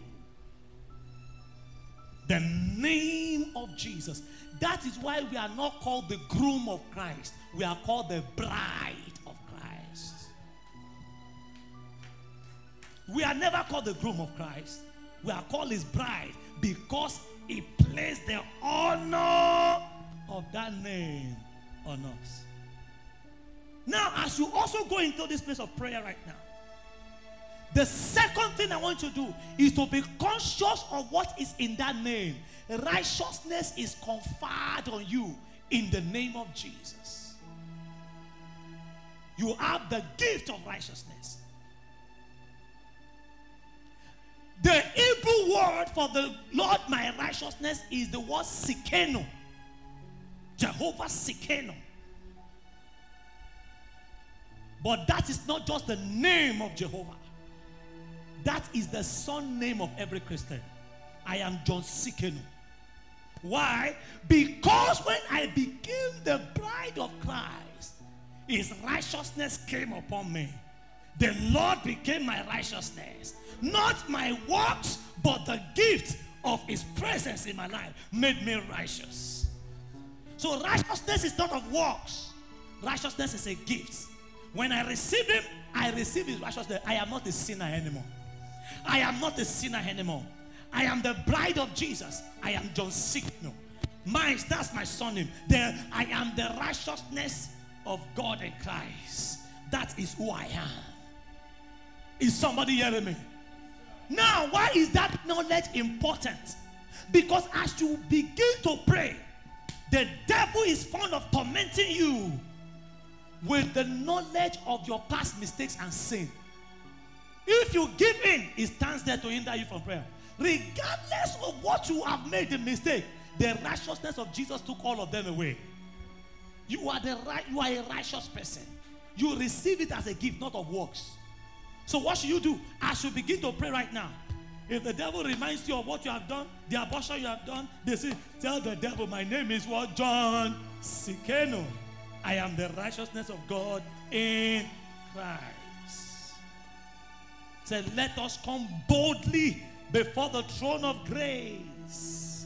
the name of Jesus. That is why we are not called the groom of Christ, we are called the bride We are never called the groom of Christ, we are called his bride because he placed the honor of that name on us. Now, as you also go into this place of prayer right now, the second thing I want you to do is to be conscious of what is in that name. Righteousness is conferred on you in the name of Jesus. You have the gift of righteousness. The Hebrew word for the Lord my righteousness is the word Tsidkenu. Jehovah Tsidkenu. But that is not just the name of Jehovah. That is the son name of every Christian. I am John Tsidkenu. Why? Because when I became the bride of Christ, his righteousness came upon me. The Lord became my righteousness. Not my works, but the gift of his presence in my life made me righteous. So righteousness is not of works. Righteousness is a gift. When I receive him, I receive his righteousness. I am not a sinner anymore. I am not a sinner anymore. I am the bride of Jesus. I am John Tsidkenu. Mine, that's my son name. There, I am the righteousness of God in Christ. That is who I am. Is somebody hearing me? Now, why is that knowledge important? Because as you begin to pray, the devil is fond of tormenting you with the knowledge of your past mistakes and sin. If you give in, it stands there to hinder you from prayer. Regardless of what you have made the mistake, the righteousness of Jesus took all of them away. You are the right, you are a righteous person. You receive it as a gift, not of works. So what should you do? I should begin to pray right now, if the devil reminds you of what you have done, the abortion you have done, they say, tell the devil, my name is what? John Tsidkenu. I am the righteousness of God in Christ. Say, let us come boldly before the throne of grace.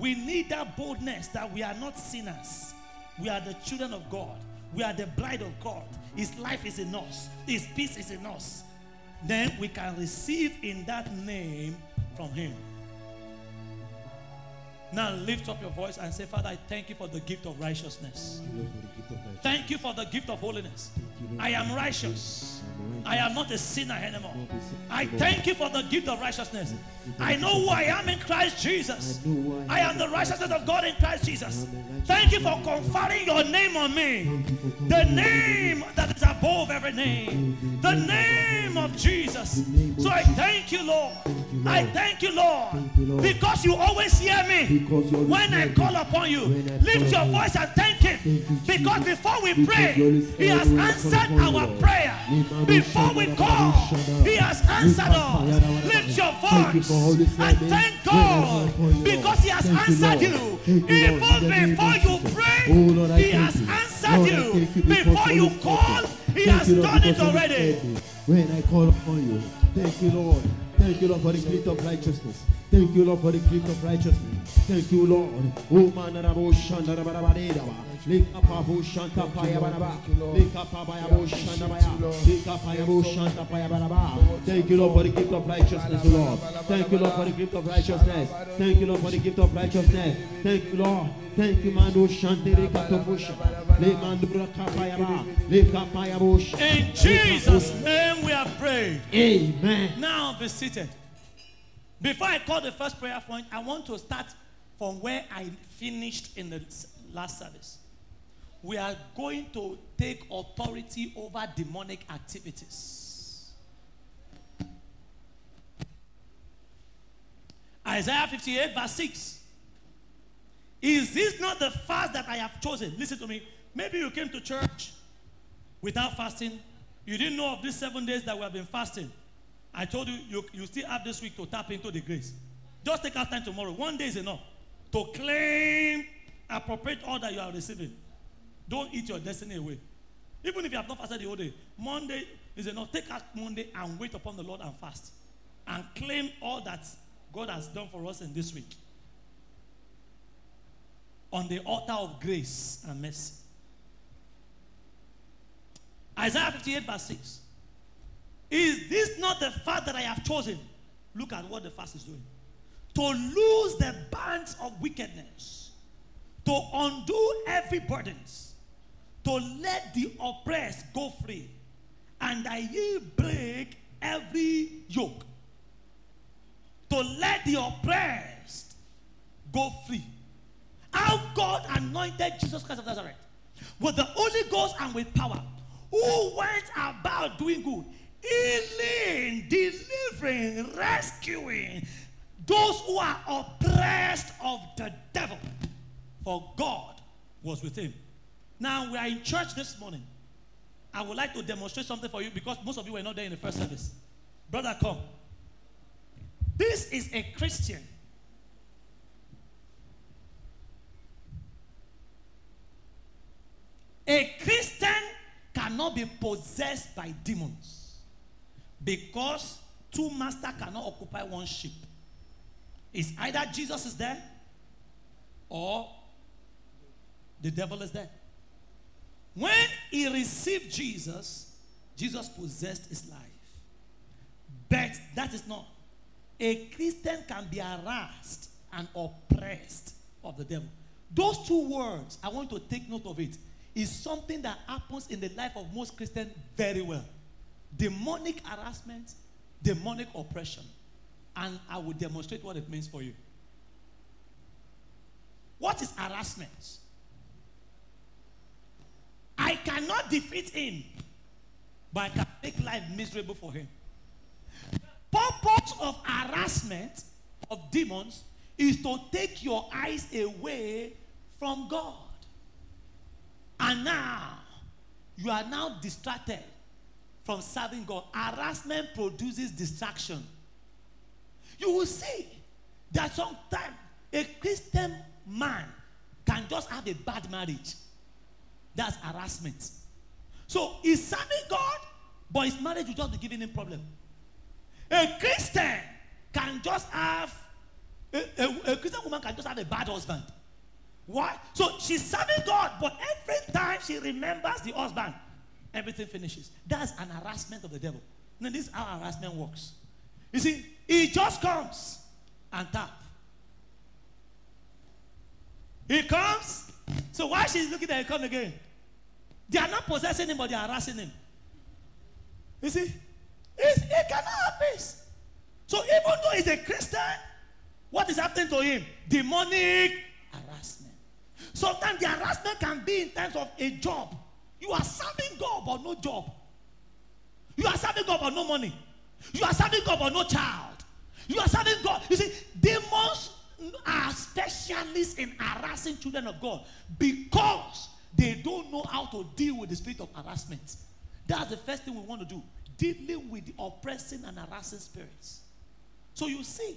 We need that boldness that we are not sinners. We are the children of God. We are the bride of God. His life is in us. His peace is in us. Then we can receive in that name from Him. Now lift up your voice and say, Father, I thank you for the gift of righteousness. Thank you for the gift of holiness. I am righteous. I am not a sinner anymore. I thank you for the gift of righteousness. I know who I am in Christ Jesus. I am the righteousness of God in Christ Jesus. Thank you for conferring your name on me. The name that is above every name. The name of Jesus. So I thank you, Lord. I thank you, Lord. Because you always hear me when I call upon you. Lift your voice and thank Him. Because before we pray, He has answered our prayer. Before we call, He has answered us. Lift your voice and thank God because He has answered you. Even before you pray, He has answered you. Before you call, He has done it already. When I call upon you. Thank you, Lord. Thank you, Lord, for the gift of righteousness. Thank you, Lord, for the gift of righteousness. Thank you, Lord. Oh, man, da, da, bo, shan, da, da, ba, da, ba, de, da, ba. Lika, pa, bo, shan, ta, pa, ya, ba, da, ba. Lika, pa, ba, ya, bo, shan, da, ba, ya. Lika, pa, ya, bo, shan, ta, pa, ya, ba, da, ba. Thank you, Lord, for the gift of righteousness, Lord. Thank you, Lord, for the gift of righteousness. Thank you, Lord, for the gift of righteousness. Thank you, Lord. Thank you, Mando Shanti Rika Tobusha. Le Mandura Kapayaba. In Jesus' name we have prayed. Amen. Now be seated. Before I call the first prayer point, I want to start from where I finished in the last service. We are going to take authority over demonic activities. Isaiah 58, verse 6. Is this not the fast that I have chosen? Listen to me. Maybe you came to church without fasting. You didn't know of these seven days that we have been fasting. I told you, you, you still have this week to tap into the grace. Just take out time tomorrow. One day is enough to claim, appropriate all that you are receiving. Don't eat your destiny away. Even if you have not fasted the whole day, Monday is enough. Take out Monday and wait upon the Lord and fast. And claim all that God has done for us in this week. On the altar of grace and mercy. Isaiah 58, verse 6. Is this not the fast that I have chosen? Look at what the fast is doing. To loose the bands of wickedness, to undo every burdens, to let the oppressed go free, and that ye break every yoke. To let the oppressed go free. How God anointed Jesus Christ of Nazareth with the Holy Ghost and with power, who went about doing good, healing, delivering, rescuing those who are oppressed of the devil. For God was with him. Now we are in church this morning. I would like to demonstrate something for you because most of you were not there in the first service. Brother, come. This is a Christian A Christian cannot be possessed by demons because two masters cannot occupy one ship. It's either Jesus is there or the devil is there. When he received Jesus, Jesus possessed his life. But that is not. A Christian can be harassed and oppressed of the devil. Those two words, I want to take note of it, is something that happens in the life of most Christians very well. Demonic harassment, demonic oppression. And I will demonstrate what it means for you. What is harassment? I cannot defeat him, but I can make life miserable for him. Purpose of harassment of demons is to take your eyes away from God. And now you are now distracted from serving God. Harassment produces distraction. You will see that sometimes a Christian man can just have a bad marriage. That's harassment. So he's serving God, but his marriage will just be giving him problem. A Christian can just have a, a, a Christian woman can just have a bad husband. Why? So she's serving God, but every time she remembers the husband, everything finishes. That's an harassment of the devil. Now, this is how harassment works. You see, he just comes and tap. He comes. So why she's looking at him come again? They are not possessing him, but they are harassing him. You see, he's, he cannot have peace. So even though he's a Christian, what is happening to him? Demonic harassment. Sometimes the harassment can be in terms of a job. You are serving God but no job. You are serving God but no money. You are serving God but no child. You are serving God. You see, demons are specialists in harassing children of God because they don't know how to deal with the spirit of harassment. That's the first thing we want to do dealing with the oppressing and harassing spirits. So you see,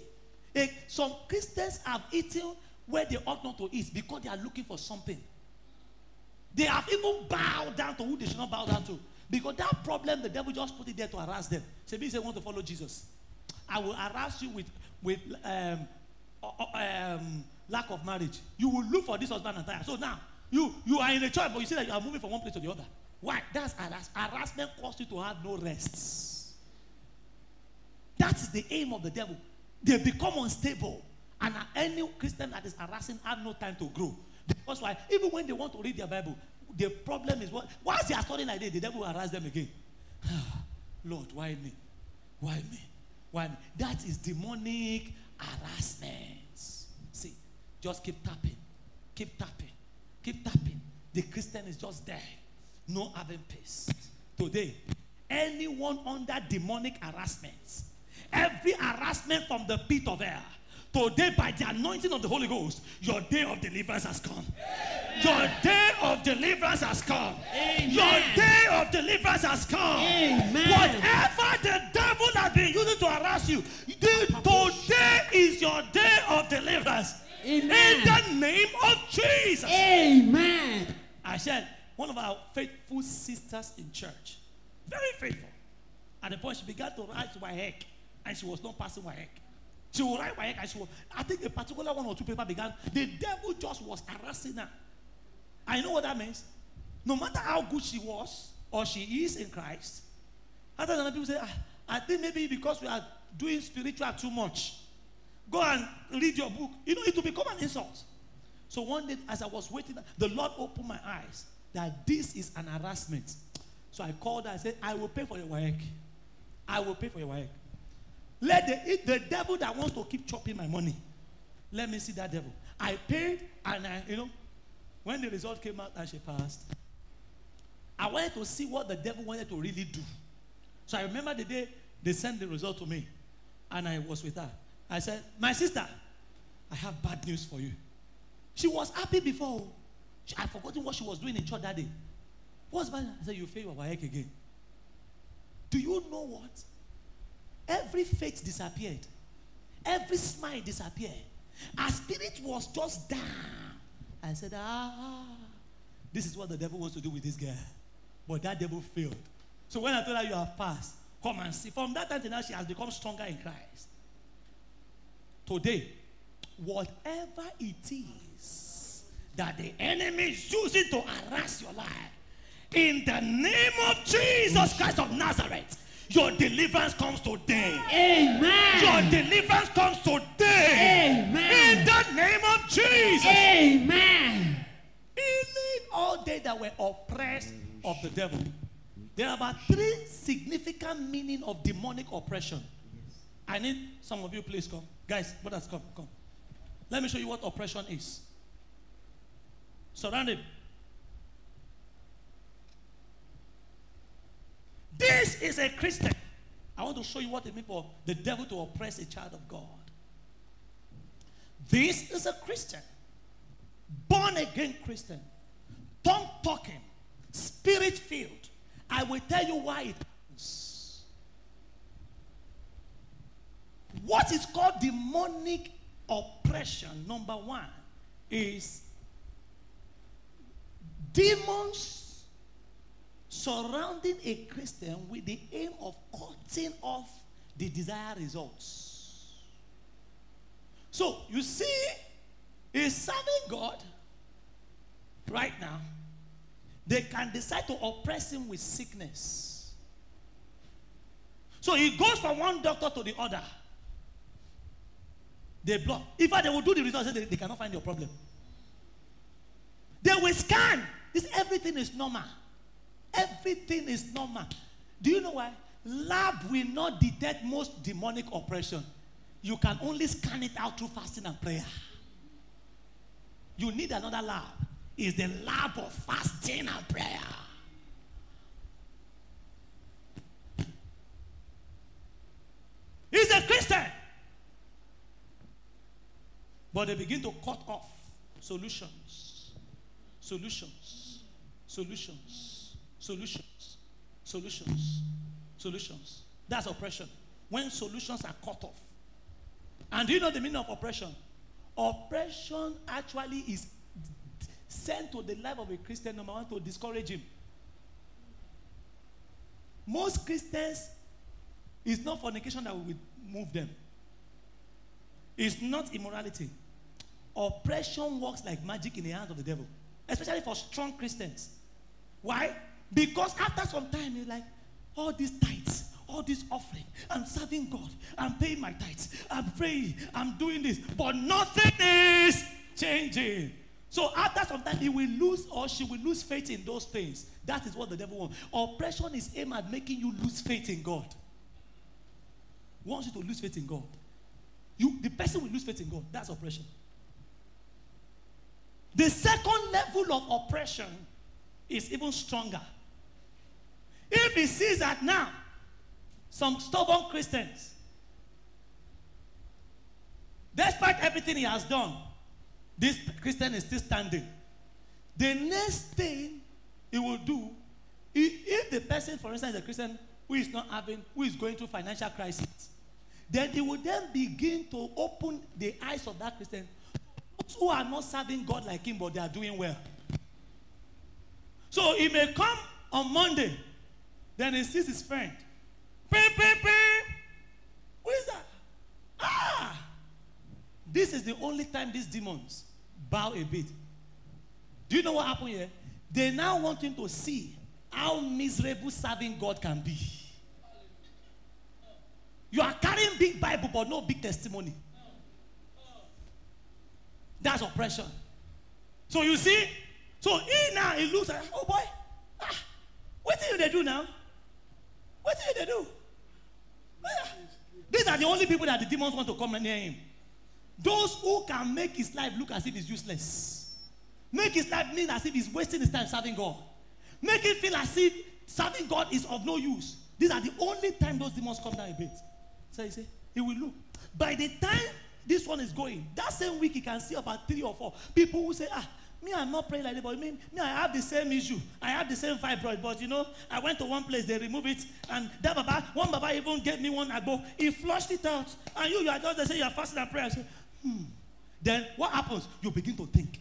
eh, some Christians have eaten where they ought not to eat because they are looking for something. They have even bowed down to who they should not bow down to. Because that problem, the devil just put it there to harass them. Say, me say want to follow Jesus. I will harass you with with um, um, lack of marriage. You will look for this husband and tire. So now you you are in a choice, but you see that you are moving from one place to the other. Why? That's harass- harassment causes you to have no rest. That is the aim of the devil. They become unstable. And any Christian that is harassing have no time to grow. That's why even when they want to read their Bible, the problem is what once they are studying like this, the devil will harass them again. Lord, why me? Why me? Why me? That is demonic harassment. See, just keep tapping, keep tapping, keep tapping. The Christian is just there, no having peace. Today, anyone under demonic harassment, every harassment from the pit of hell, today by the anointing of the Holy Ghost, your day of deliverance has come. Your day of deliverance has come. Your day of deliverance has come. Amen. Whatever the devil has been using to harass you, today is your day of deliverance. In the name of Jesus. Amen. I said, one of our faithful sisters in church, very faithful. At the point she began to rise to write WAEC, and she was not passing WAEC. She would write and she was, I think a particular one or two paper began. The devil just was harassing her. I know what that means. No matter how good she was or she is in Christ, other than people say, "Ah, I think maybe because we are doing spiritual too much. Go and read your book. You know, it will become an insult. So one day, as I was waiting, the Lord opened my eyes that this is an harassment. So I called her. I said, I will pay for your work. I will pay for your WAEC. Let the, the devil that wants to keep chopping my money, let me see that devil. I paid, and I, you know, when the result came out and she passed, I wanted to see what the devil wanted to really do. So I remember the day they sent the result to me, and I was with her. I said, My sister, I have bad news for you. She was happy before. She, I forgotten what she was doing in church that day. What's bad? I said, You fail your WAEC again. Do you know what? Every faith disappeared. Every smile disappeared. Her spirit was just down. I said, Ah, this is what the devil wants to do with this girl. But that devil failed. So when I told her you have passed, come and see. From that time to now, she has become stronger in Christ. Today, whatever it is that the enemy is using to harass your life, in the name of Jesus Christ of Nazareth, your deliverance comes today. Amen. Your deliverance comes today. Amen. In the name of Jesus. Amen. Healing all they that were oppressed of the devil. There are about three significant meaning of demonic oppression. I need some of you, please come. Guys, brothers, come, come. Let me show you what oppression is. Surround him. This is a Christian. I want to show you what it means for the devil to oppress a child of God. This is a Christian born again Christian, tongue talking, spirit filled. I will tell you why it happens. What is called demonic oppression, number one, is demons surrounding a Christian with the aim of cutting off the desired results. So you see, is serving God right now, they can decide to oppress him with sickness. So he goes from one doctor to the other. They block. In fact, they will do the results, they, they cannot find your problem. They will scan. This everything is normal. Everything is normal. Do you know why? Lab will not detect most demonic oppression. You can only scan it out through fasting and prayer. You need another lab. Is the lab of fasting and prayer. He's a Christian. But they begin to cut off solutions. Solutions. Solutions. Solutions. Solutions. Solutions. That's oppression. When solutions are cut off. And do you know the meaning of oppression? Oppression actually is sent to the life of a Christian, number one, to discourage him. most Christians, it's not fornication that will move them. It's not immorality. Oppression works like magic in the hands of the devil, especially for strong Christians. Why? Because after some time, you're like, all these tithes, all this offering, I'm serving God, I'm paying my tithes, I'm praying, I'm doing this, but nothing is changing. So after some time, he will lose or she will lose faith in those things. That is what the devil wants. Oppression is aimed at making you lose faith in God. Wants you to lose faith in God. You, the person will lose faith in God. That's oppression. The second level of oppression is even stronger. If he sees that now, some stubborn Christians, despite everything he has done, this Christian is still standing. The next thing he will do, if the person, for instance, is a Christian who is not having, who is going through financial crisis, then he will then begin to open the eyes of that Christian who are not serving God like him, but they are doing well. So he may come on Monday, then he sees his friend. Ping, ping, ping. Who is that? Ah! This is the only time these demons bow a bit. Do you know what happened here? They now want him to see how miserable serving God can be. You are carrying big Bible, but no big testimony. That's oppression. So you see, so he now he looks like, oh boy, ah, what do they do now? What do they do? Ah, These are the only people that the demons want to come near him. Those who can make his life look as if he's useless. Make his life mean as if he's wasting his time serving God. Make it feel as if serving God is of no use. These are the only time those demons come down a bit. So he say, he will look. By the time this one is going, that same week he can see about three or four people who say, ah, me, I'm not praying like that, but me, me, I have the same issue. I have the same fibroid, but you know, I went to one place, they remove it, and that baba, one baba even gave me one agbo. He flushed it out. And you, you are just they say you are fasting and prayer. I say, hmm. Then what happens? You begin to think.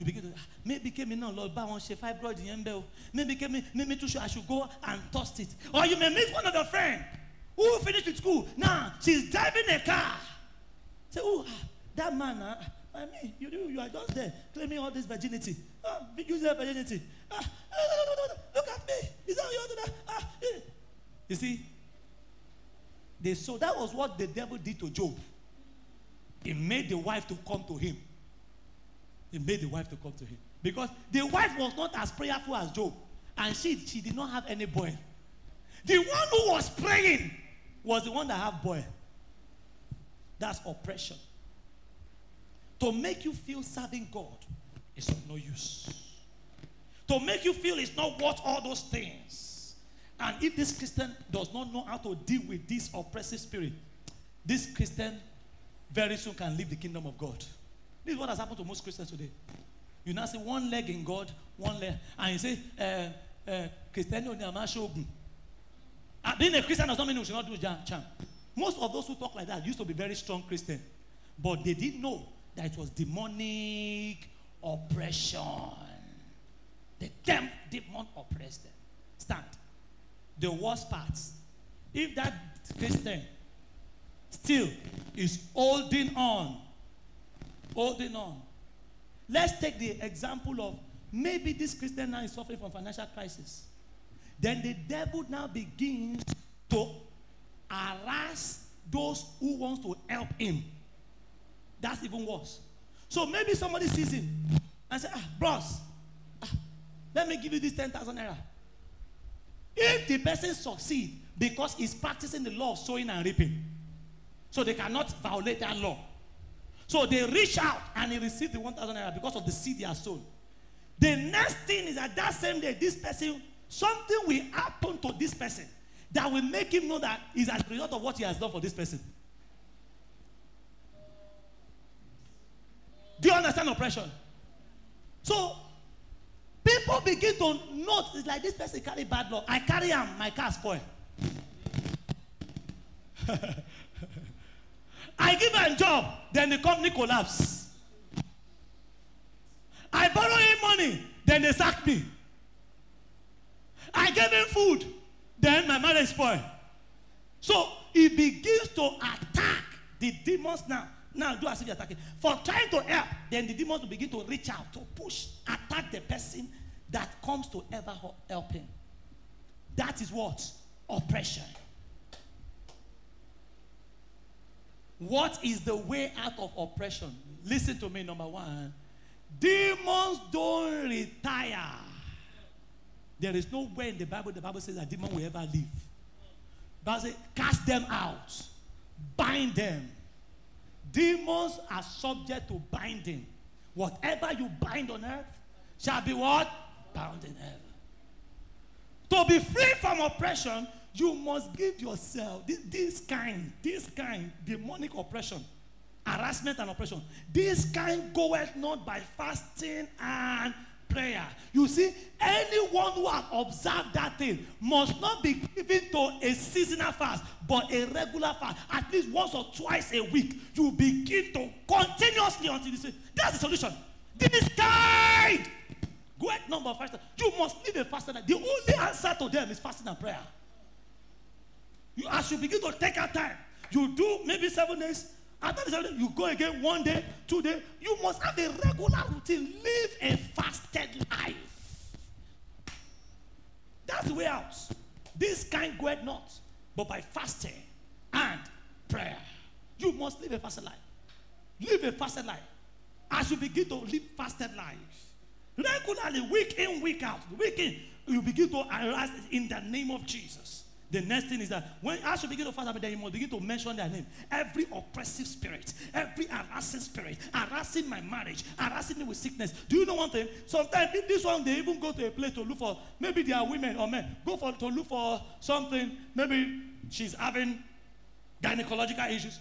You begin to ah, maybe in now, Lord, bá wọn ṣe fibroid bẹ́ o. Maybe in, maybe too sure I should go and toast it. Or you may meet one of your friends who finished with school. Now she's driving a car. Say, oh, ah, that man, ah, I mean, you, you, you are just there claiming all this virginity. Ah, use your virginity. Ah, look at me. Is that you? Ah, eh. You see, they so that was what the devil did to Job. He made the wife to come to him. He made the wife to come to him because the wife was not as prayerful as Job, and she she did not have any boy. The one who was praying was the one that had boy. That's oppression. To make you feel serving God is of no use. To make you feel it's not worth all those things. And if this Christian does not know how to deal with this oppressive spirit, this Christian very soon can leave the kingdom of God. This is what has happened to most Christians today. You now see one leg in God, one leg, and you say, uh, uh, Christian, being a Christian does not mean we should not do jam. Most of those who talk like that used to be very strong Christian, but they didn't know that it was demonic oppression. The damn demon oppressed them. Stand. The worst part, if that Christian still is holding on, holding on. Let's take the example of maybe this Christian now is suffering from financial crisis. Then the devil now begins to harass those who wants to help him. That's even worse. So maybe somebody sees him and say, ah, bros, ah, let me give you this 10,000 naira. If the person succeed because he's practicing the law of sowing and reaping, so they cannot violate that law. So they reach out and he received the 1,000 naira because of the seed he has sown. The next thing is that that same day, this person, something will happen to this person that will make him know that is as a result of what he has done for this person. Do you understand oppression? So people begin to note it's like this person carry bad luck. I carry him, my car spoil. I give him a job, then the company collapse. I borrow him money, then they sack me. I gave him food, then my marriage spoil. So he begins to attack the demons now. Now do as if you're attacking. For trying to help, then the demons will begin to reach out, to push, attack the person that comes to ever help him. That is what? Oppression. What is the way out of oppression? Listen to me, number one. Demons don't retire. There is no way in the Bible the Bible says that demon will ever leave. Bible says, cast them out, bind them. Demons are subject to binding. Whatever you bind on earth shall be what? Bound in heaven. To be free from oppression, you must give yourself this, this kind, this kind demonic oppression, harassment and oppression. This kind goeth not by fasting and prayer. You see, anyone who has observed that thing must not be given to a seasonal fast, but a regular fast. At least once or twice a week, you begin to continuously until you say, That's the solution. This kind. Great number of fasters. You must live a fasted life. The only answer to them is fasting and prayer. You, as you begin to take out time, you do maybe seven days. After the you go again one day, two days. You must have a regular routine. Live a fasted life. That's the way out. This kind goeth not, but by fasting and prayer. You must live a fasted life. Live a fasted life. As you begin to live fasted life, regularly, week in, week out, week in, you begin to arise in the name of Jesus. The next thing is that when as you begin to fast, then you must begin to mention their name. Every oppressive spirit, every harassing spirit, harassing my marriage, harassing me with sickness. Do you know one thing? Sometimes this one they even go to a place to look for maybe they are women or men. Go for to look for something. Maybe she's having gynecological issues.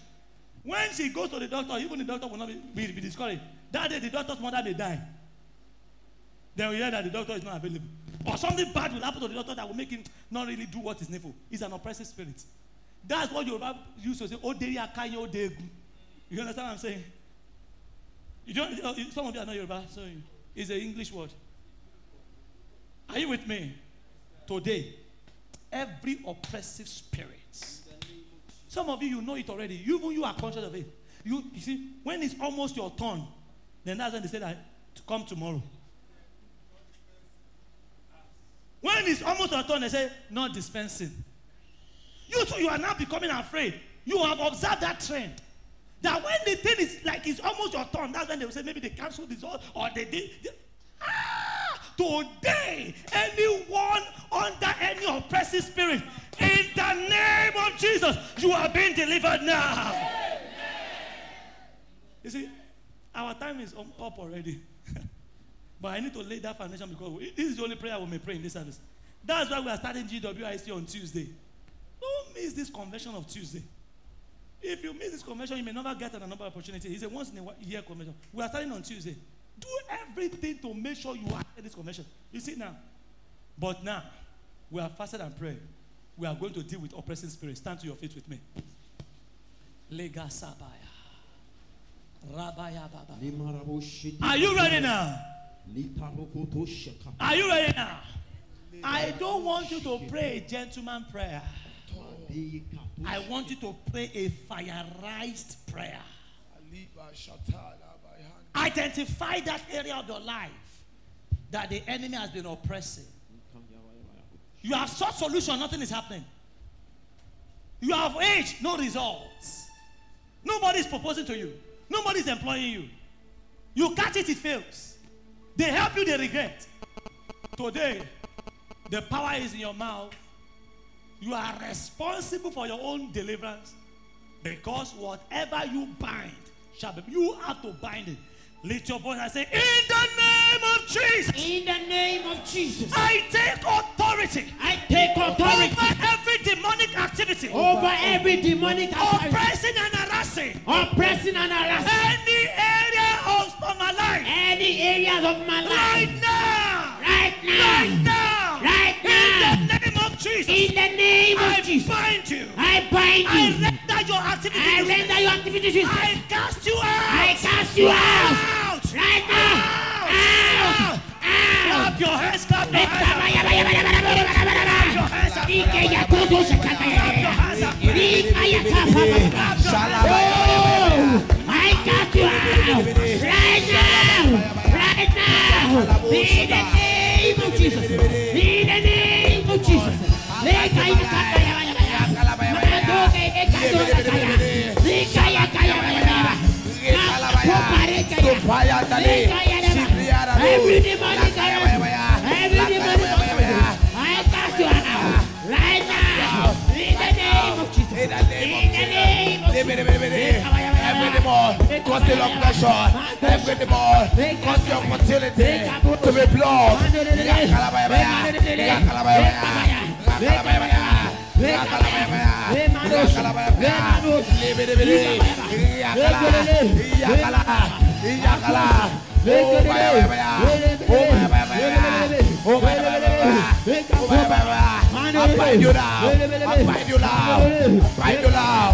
When she goes to the doctor, even the doctor will not be, be, be discouraged. That day, the doctor's mother may die. Then we hear that the doctor is not available. Or something bad will happen to the doctor that will make him not really do what is needful. He's an oppressive spirit. That's what Yoruba used to say, Oh, Oderi akaye odegu. You understand what I'm saying? You don't, uh, some of you are not Yoruba, so it's an English word. Are you with me? Today, every oppressive spirit. Some of you, you know it already. You, even you are conscious of it. You, you see, when it's almost your turn, then that's when they say that to come tomorrow. When it's almost your turn, they say, not dispensing. You too, you are now becoming afraid. You have observed that trend. That when the thing is like it's almost your turn, that's when they will say maybe they cancel this or, or they did. Ah! Today, anyone under any oppressive spirit, in the name of Jesus, you are being delivered now. You see, our time is um, up already. But I need to lay that foundation because this is the only prayer we may pray in this service. That's why we are starting GWIC on Tuesday. Don't miss this convention of Tuesday. If you miss this convention, you may never get another opportunity. It's a once in a year convention. We are starting on Tuesday. Do everything to make sure you attend this convention. You see now. But now, we are fasted and praying. We are going to deal with oppressing spirits. Stand to your feet with me. Lega sabaya. Rabaya baba. Are you ready now? Are you ready now? I don't want you to pray a gentleman prayer. I want you to pray a fireized prayer. Identify that area of your life that the enemy has been oppressing. You have sought solution, nothing is happening. You have age, no results. Nobody is proposing to you. Nobody is employing you. You catch it, it fails. They help you, they regret. Today, the power is in your mouth. You are responsible for your own deliverance because whatever you bind shall be. You have to bind it. Lift your voice and say, In the name of Jesus, In the name of Jesus, I take authority I take authority over every demonic activity, over every demonic authority, oppressing and harassing oppressing and harassing any area of my life any areas of my life. right now. Right now. Right now, Right now. In the name of Jesus. in the name I of Jesus, bind you. I bind you. I render your activity. I render your activities. I cast you out. I cast you out. Out. Right now. Out. Clap Out. your hands. Clap your hands. Clap your hands. Ike ya koto shakaka ya ya. You out. Right now. Right now. In the name of Jesus. In the name of Jesus. Cause the long pressure. Every demon, cause your fertility. To be blocked. Yakalabayabaya, yakalabayabaya, yakalabayabaya, yakalabayabaya, yakalabayabaya. Libidibidi, yakala, yakala, yakala. Oh, bayabaya, oh, bayabaya, oh, bayabaya, oh, bayabaya. I bind you now, I bind you now, I bind you now.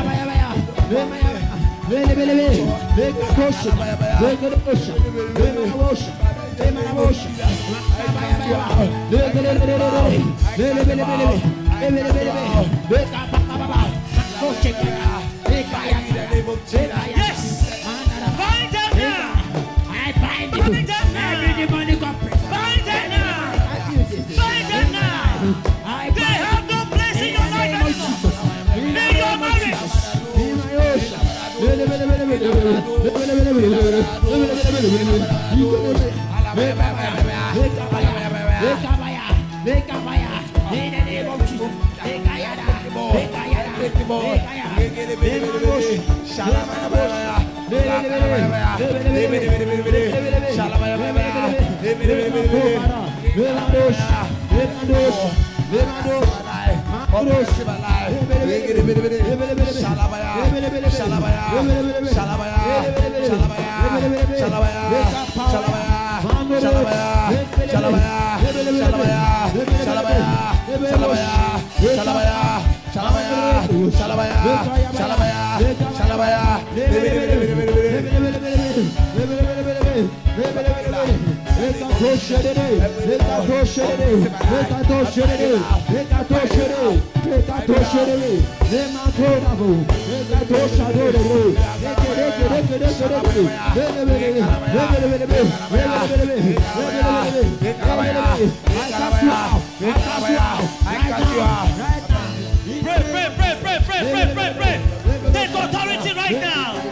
Yes. Levandos, levandos, levandos. progressive alive. Shalabaya, Shalabaya, Shalabaya, Shalabaya, Shalabaya, Shalabaya, Shalabaya, Shalabaya, Shalabaya, Shalabaya, Shalabaya, Shalabaya, Shalabaya, Shalabaya, Shalabaya, Shalabaya, Shalabaya, Take authority right now.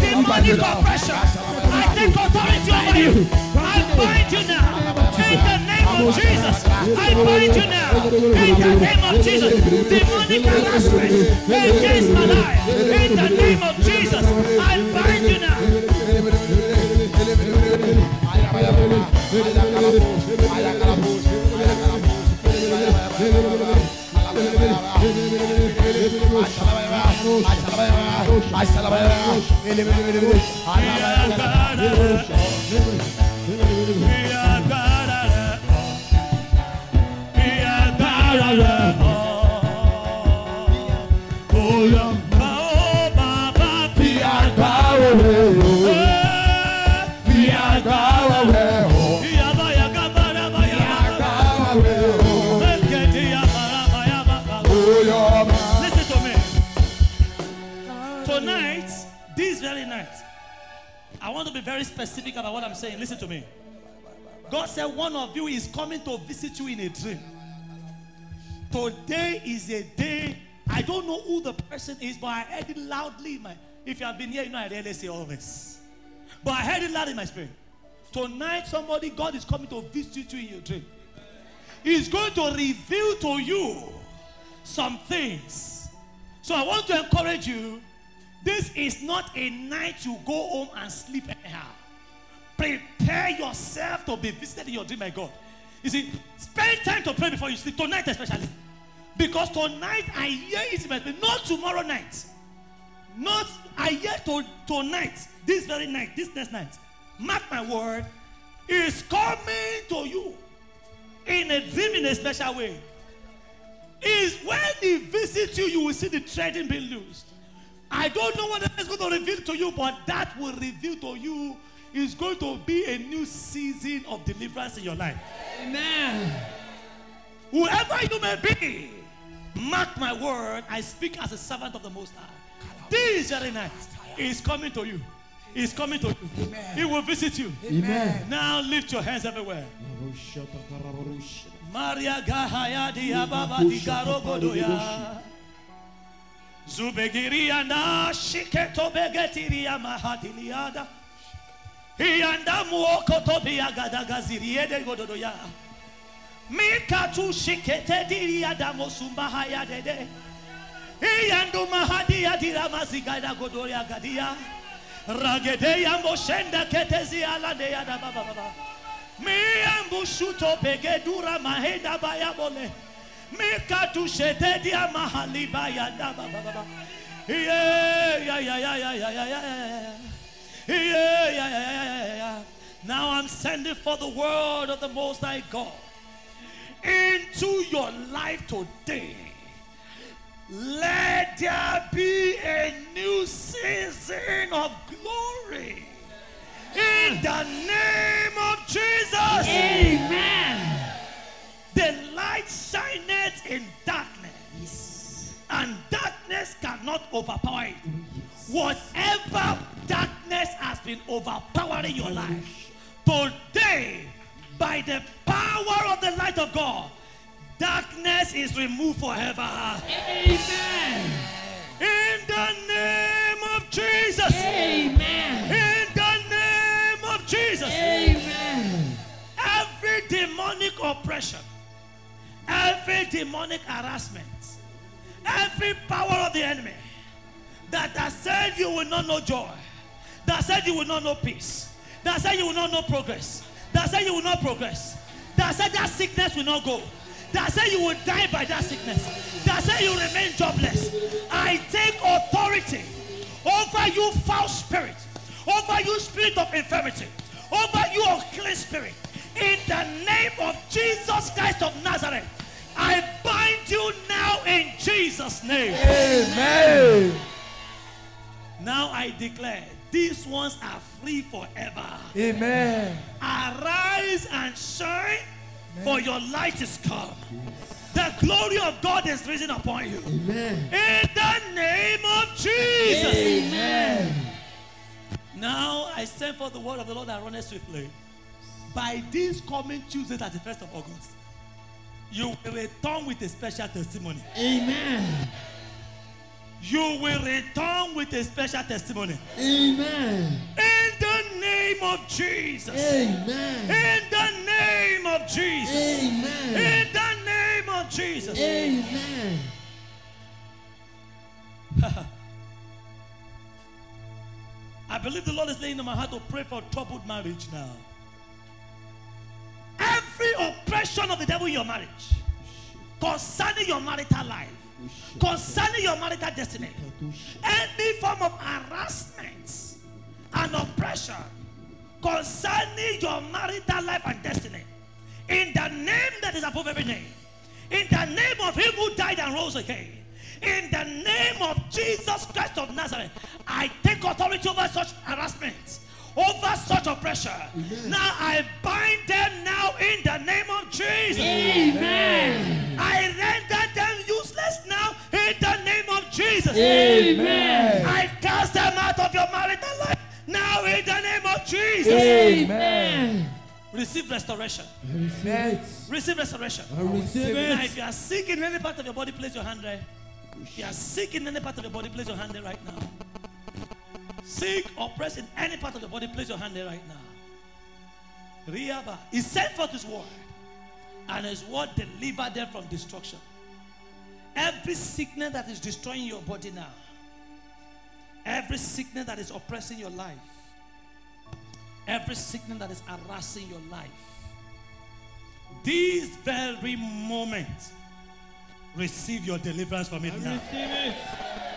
Demonic. I take authority over you. I bind you now. In the name of Jesus. I bind you now. In the name of Jesus. Demonic against my life. In the name of Jesus. I bind you now. Listen specific about what I'm saying. Listen to me. God said one of you is coming to visit you in a dream. Today is a day. I don't know who the person is, but I heard it loudly. My, if you have been here, you know I rarely say this. But I heard it loud in my spirit. Tonight, somebody, God is coming to visit you in your dream. He's going to reveal to you some things. So I want to encourage you. This is not a night you go home and sleep anyhow. Prepare yourself to be visited in your dream by God. You see, spend time to pray before you sleep, tonight especially. Because tonight I hear it spirit, not tomorrow night. Not I hear to, tonight, this very night, this next night. Mark my word, is coming to you in a dream in a special way. Is when he visits you, you will see the trading being loosed. I don't know what is going to reveal to you, but that will reveal to you is going to be a new season of deliverance in your life. Amen. Whoever you may be, mark my word, I speak as a servant of the Most High. This very night is coming to you. Is coming to you. Amen. He will visit you. Amen. Now lift your hands everywhere. Maria Gahaya Diababa Digarogodoya. Zubegiria na shiketo begetiria mahadiliada. Ianda muoko tobia gadagaziriede gododoya. Mikatu shikete diria damosumba haya dede. Iyandu mahadia diramazigada godoya gadia. Ragedeya moshenda ketezi alade ya da baba baba. Miambushuto begedura maheda bayabole. Mikatu shetedia mahali bayanda baba baba. Yeah, yeah, yeah, yeah, yeah, yeah, yeah, yeah. Yeah, yeah, yeah. Now I'm sending for the word of the Most High God into your life today. Let there be a new season of glory. In the name of Jesus. Amen. The light shineth in darkness, and darkness cannot overpower it. Whatever darkness has been overpowering your life, today, by the power of the light of God, darkness is removed forever. Amen. In the name of Jesus. Amen. In the name of Jesus. Amen. Every demonic oppression, every demonic harassment, every power of the enemy that has said you will not know joy, that said you will not know peace, that said you will not know progress, that said you will not progress, that said that sickness will not go, that said you will die by that sickness, that said you remain jobless. I take authority over you, foul spirit, over you, spirit of infirmity, over you, unclean spirit. In the name of Jesus Christ of Nazareth, I bind you now in Jesus' name. Amen. Now I declare, these ones are free forever. Amen. Arise and shine, for your light is come. The glory of God is risen upon you. Amen. In the name of Jesus. Amen. Now I send for the word of the Lord that runneth swiftly. By this coming Tuesday, 31st of August, you will return with a special testimony. Amen. You will return with a special testimony. Amen. In the name of Jesus. Amen. In the name of Jesus. Amen. In the name of Jesus. Amen. I believe the Lord is laying on my heart to pray for troubled marriage now. Every oppression of the devil in your marriage, concerning your marital life, concerning your marital destiny, any form of harassment and oppression concerning your marital life and destiny, in the name that is above every name, in the name of Him who died and rose again, in the name of Jesus Christ of Nazareth, I take authority over such harassment, over such oppression. Now I bind them now in the name of Jesus. Amen. I render Jesus. Amen. I cast them out of your marital life now in the name of Jesus. Amen. Receive restoration. Amen. Receive restoration. I receive Now, if you are sick in any part of your body, place your hand there. If you are sick in any part of your body, place your hand there right now. Sick or pressed in any part of your body, place your hand there right now. Riaba. He sent forth his word, and his word delivered them from destruction. Every sickness that is destroying your body now, every sickness that is oppressing your life, every sickness that is harassing your life, this very moment, receive your deliverance from it now.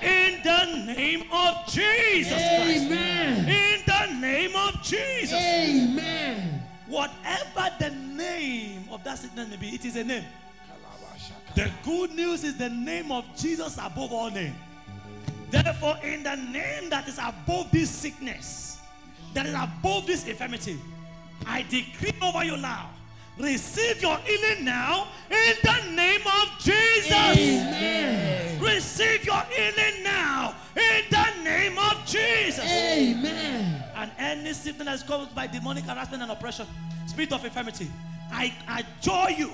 In the name of Jesus Christ. Amen. In the name of Jesus. Amen. Whatever the name of that sickness may be, it is a name. The good news is the name of Jesus above all names. Therefore, in the name that is above this sickness, that is above this infirmity, I decree over you now. Receive your healing now in the name of Jesus. Amen. Receive your healing now in the name of Jesus. Amen. And any sickness that is caused by demonic harassment and oppression, spirit of infirmity, I adjure you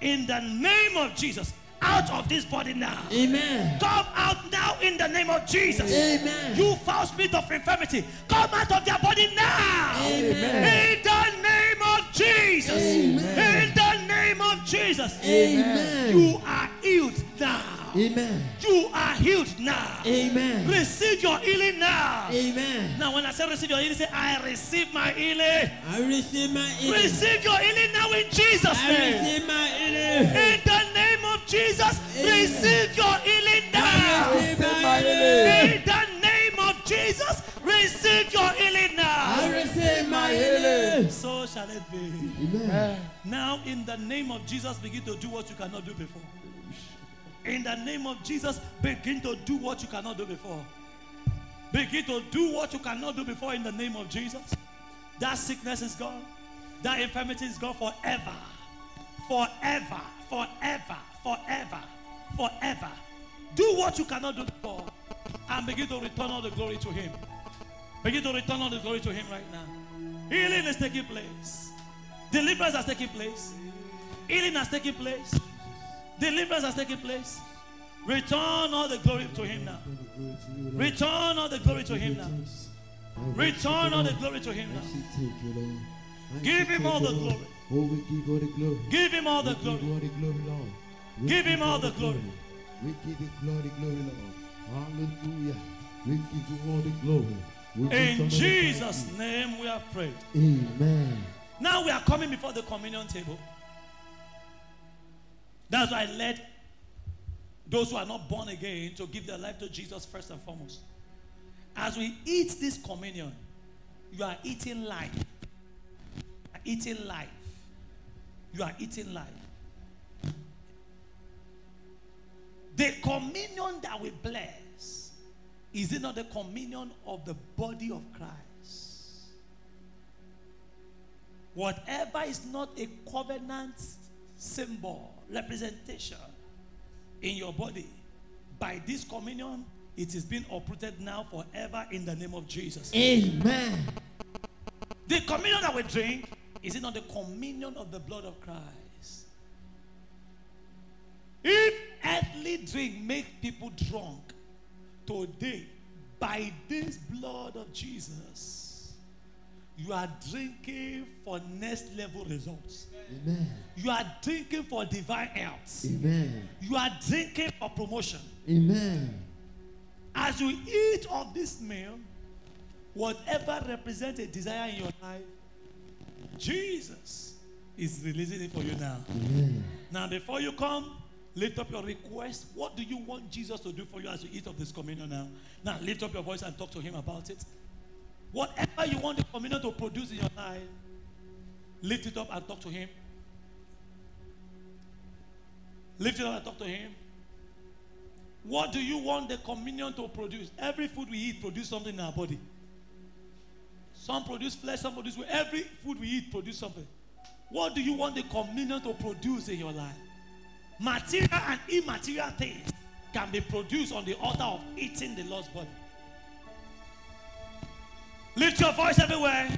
in the name of Jesus out of this body now. Amen. Come out now in the name of Jesus. Amen. You foul spirit of infirmity, come out of their body now. Amen. In the name of Jesus. Amen. In the name of Jesus. Amen. You are healed now. Amen. You are healed now. Amen. Receive your healing now. Amen. Now, when I say receive your healing, say, I receive my healing. I receive my healing. Receive your healing now in Jesus' I name. receive my healing. In the name of Jesus, Amen. receive your healing now. I receive Receive my my healing. In the name of Jesus, receive your healing now. I receive my healing. So shall it be. Amen. Now, in the name of Jesus, begin to do what you cannot do before. In the name of Jesus, begin to do what you cannot do before. Begin to do what you cannot do before in the name of Jesus. That sickness is gone. That infirmity is gone forever. Forever. Forever. Forever. Forever. Do what you cannot do before. And begin to return all the glory to Him. Begin to return all the glory to Him right now. Healing is taking place. Deliverance has taken place. Healing has taken place. Deliverance has taken place. Return all the glory to Him now. Return all the glory to Him now. Return all the glory to Him now. Give Him all the glory. Oh, we give all the glory. Give Him all the We give glory. all the glory, Lord. We Give Him all the glory. We give you glory, glory, Lord. Hallelujah. We give you all the glory. In Jesus' name we have prayed. Amen. Now we are coming before the communion table. That's why I led those who are not born again to give their life to Jesus first and foremost. As we eat this communion, you are eating life. Are eating life. You are eating life. The communion that we bless is it not the communion of the body of Christ? Whatever is not a covenant symbol, representation in your body, by this communion, it is being uprooted now forever in the name of Jesus. Amen. The communion that we drink, is it not the communion of the blood of Christ? If earthly drink make people drunk, today, by this blood of Jesus, you are drinking for next level results. Amen. You are drinking for divine health. Amen. You are drinking for promotion. Amen. As you eat of this meal, whatever represents a desire in your life, Jesus is releasing it for you now. Amen. Now, before you come, lift up your request. What do you want Jesus to do for you as you eat of this communion now? Now, lift up your voice and talk to Him about it. Whatever you want the communion to produce in your life, lift it up and talk to Him. Lift it up and talk to Him. What do you want the communion to produce? Every food we eat produce something in our body. Some produce flesh, some produce. Every food we eat produce something. What do you want the communion to produce in your life? Material and immaterial things can be produced on the altar of eating the Lord's body. Lift your voice everywhere.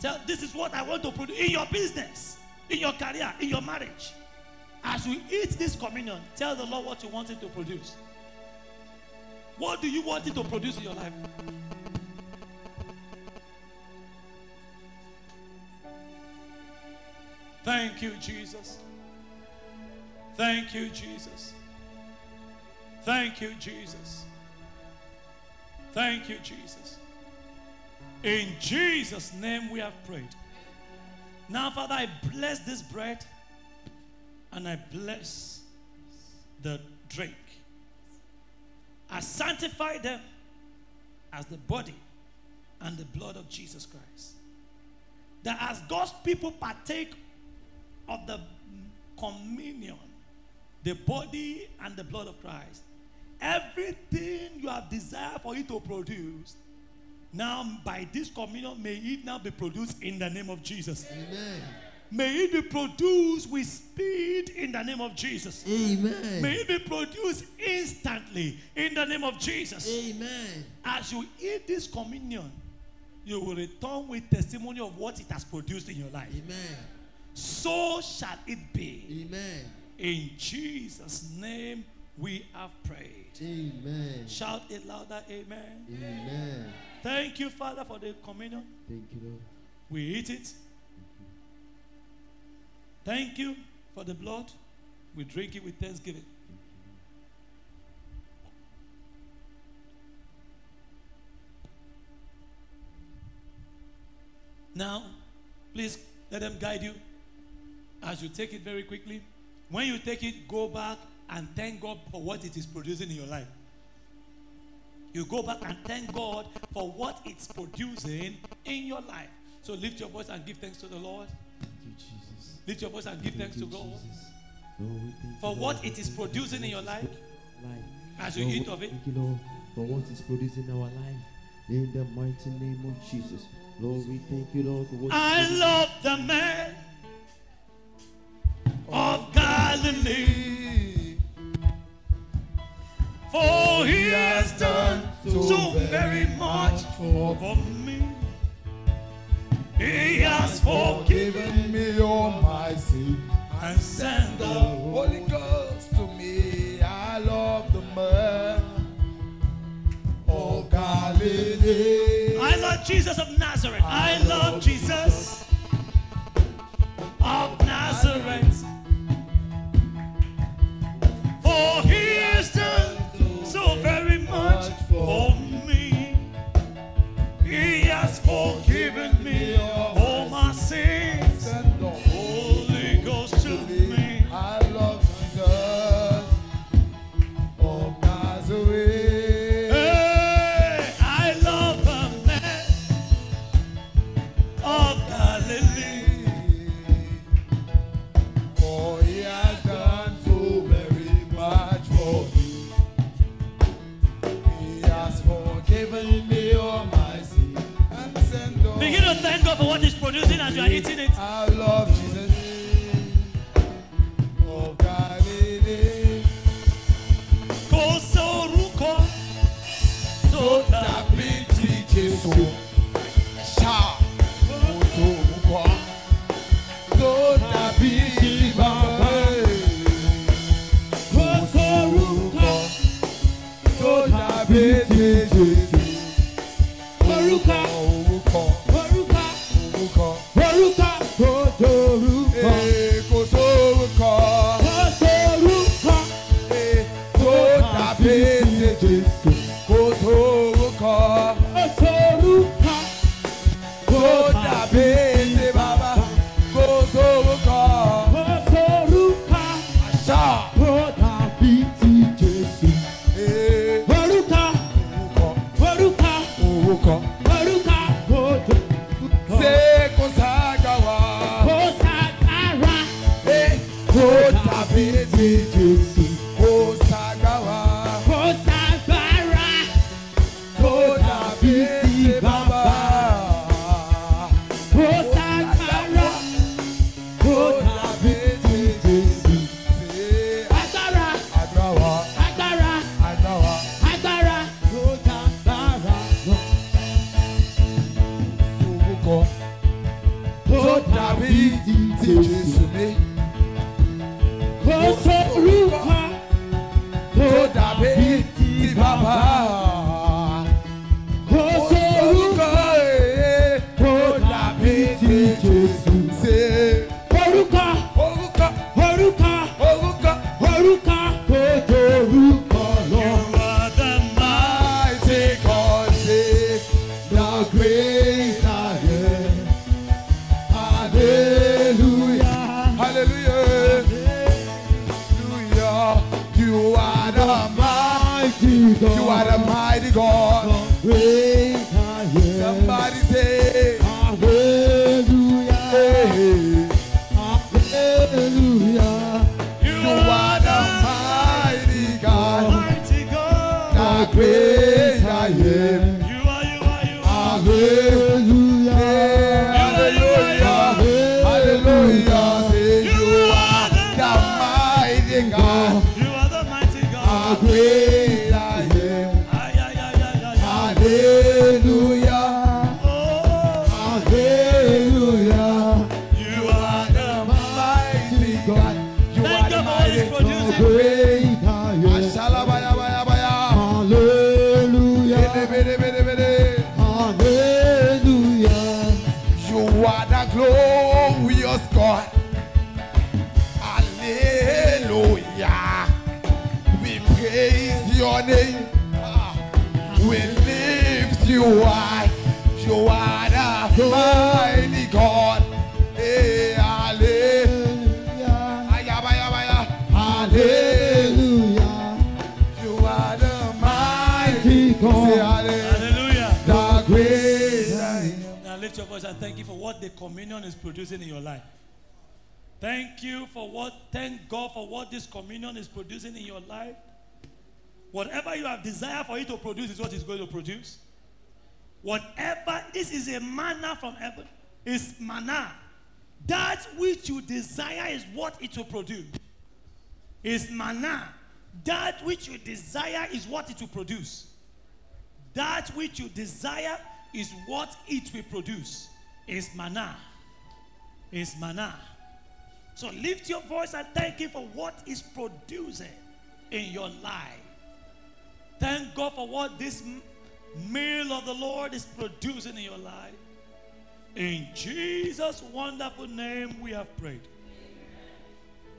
Tell this is what I want to produce in your business, in your career, in your marriage. As we eat this communion, tell the Lord what you want it to produce. What do you want it to produce in your life? Thank you, Jesus. Thank you, Jesus. Thank you, Jesus. Thank you, Jesus. In Jesus' name we have prayed. Now, Father, I bless this bread and I bless the drink. I sanctify them as the body and the blood of Jesus Christ. That as God's people partake of the communion, the body and the blood of Christ, everything you have desired for it to produce, now by this communion, may it now be produced in the name of Jesus. Amen. May it be produced with speed in the name of Jesus. Amen. May it be produced instantly in the name of Jesus. Amen. As you eat this communion, you will return with testimony of what it has produced in your life. Amen. So shall it be. Amen. In Jesus' name we have prayed. Amen. Shout it louder, amen. Amen. Thank you, Father, for the communion. Thank you, Lord. We eat it. Thank you for the blood. We drink it with thanksgiving. Now, please let them guide you as you take it very quickly. When you take it, go back and thank God for what it is producing in your life you go back and thank God for what it's producing in your life. So lift your voice and give thanks to the Lord. You, lift your voice and give thank thanks you, to God for what it is producing in your life as you eat of it. Thank you, Lord, for what it's producing in our life. In the mighty name of Jesus. Lord, we thank you, Lord, for what I love the man of Galilee. so, very, much for, me. He has forgiven me all my sin and sent the Holy Ghost to me. I love the man. Oh, Galilee. I love Jesus of Nazareth. I, I love, love Jesus, Jesus of Nazareth. For he Oh. producing love you are eating it. I love Jesus. You are a mighty God. Great I am. Somebody the communion is producing in your life. Thank you for what, thank God for what this communion is producing in your life. Whatever you have desire for it to produce is what it's going to produce. Whatever, this is a manna from heaven, It's manna. That which you desire is what it will produce. Is manna. That which you desire is what it will produce. That which you desire is what it will produce. It's manna. It's manna. So lift your voice and thank Him for what is producing in your life. Thank God for what this meal of the Lord is producing in your life. In Jesus' wonderful name, we have prayed.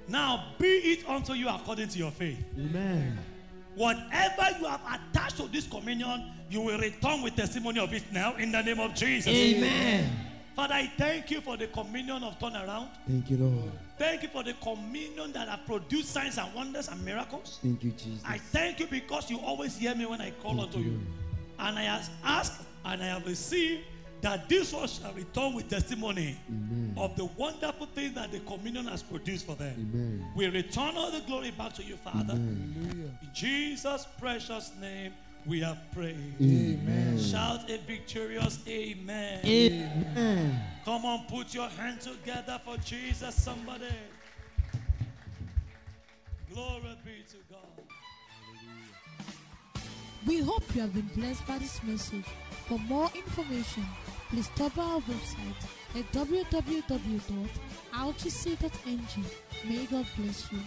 Now, be it unto you according to your faith. Amen. Whatever you have attached to this communion, you will return with testimony of it now in the name of Jesus. Amen. Father, I thank you for the communion of turnaround. Thank you, Lord. Thank you for the communion that have produced signs and wonders and miracles. Thank you, Jesus. I thank you because you always hear me when I call Thank unto you. you. And I have asked and I have received that this one shall return with testimony Amen. of the wonderful things that the communion has produced for them. Amen. We return all the glory back to you, Father. Amen. In Jesus' precious name, we have prayed. Amen. Shout a victorious amen. Amen. Come on, put your hand together for Jesus, somebody. Glory be to God. We hope you have been blessed by this message. For more information, please stop by our website at www.rgc.ng. May God bless you.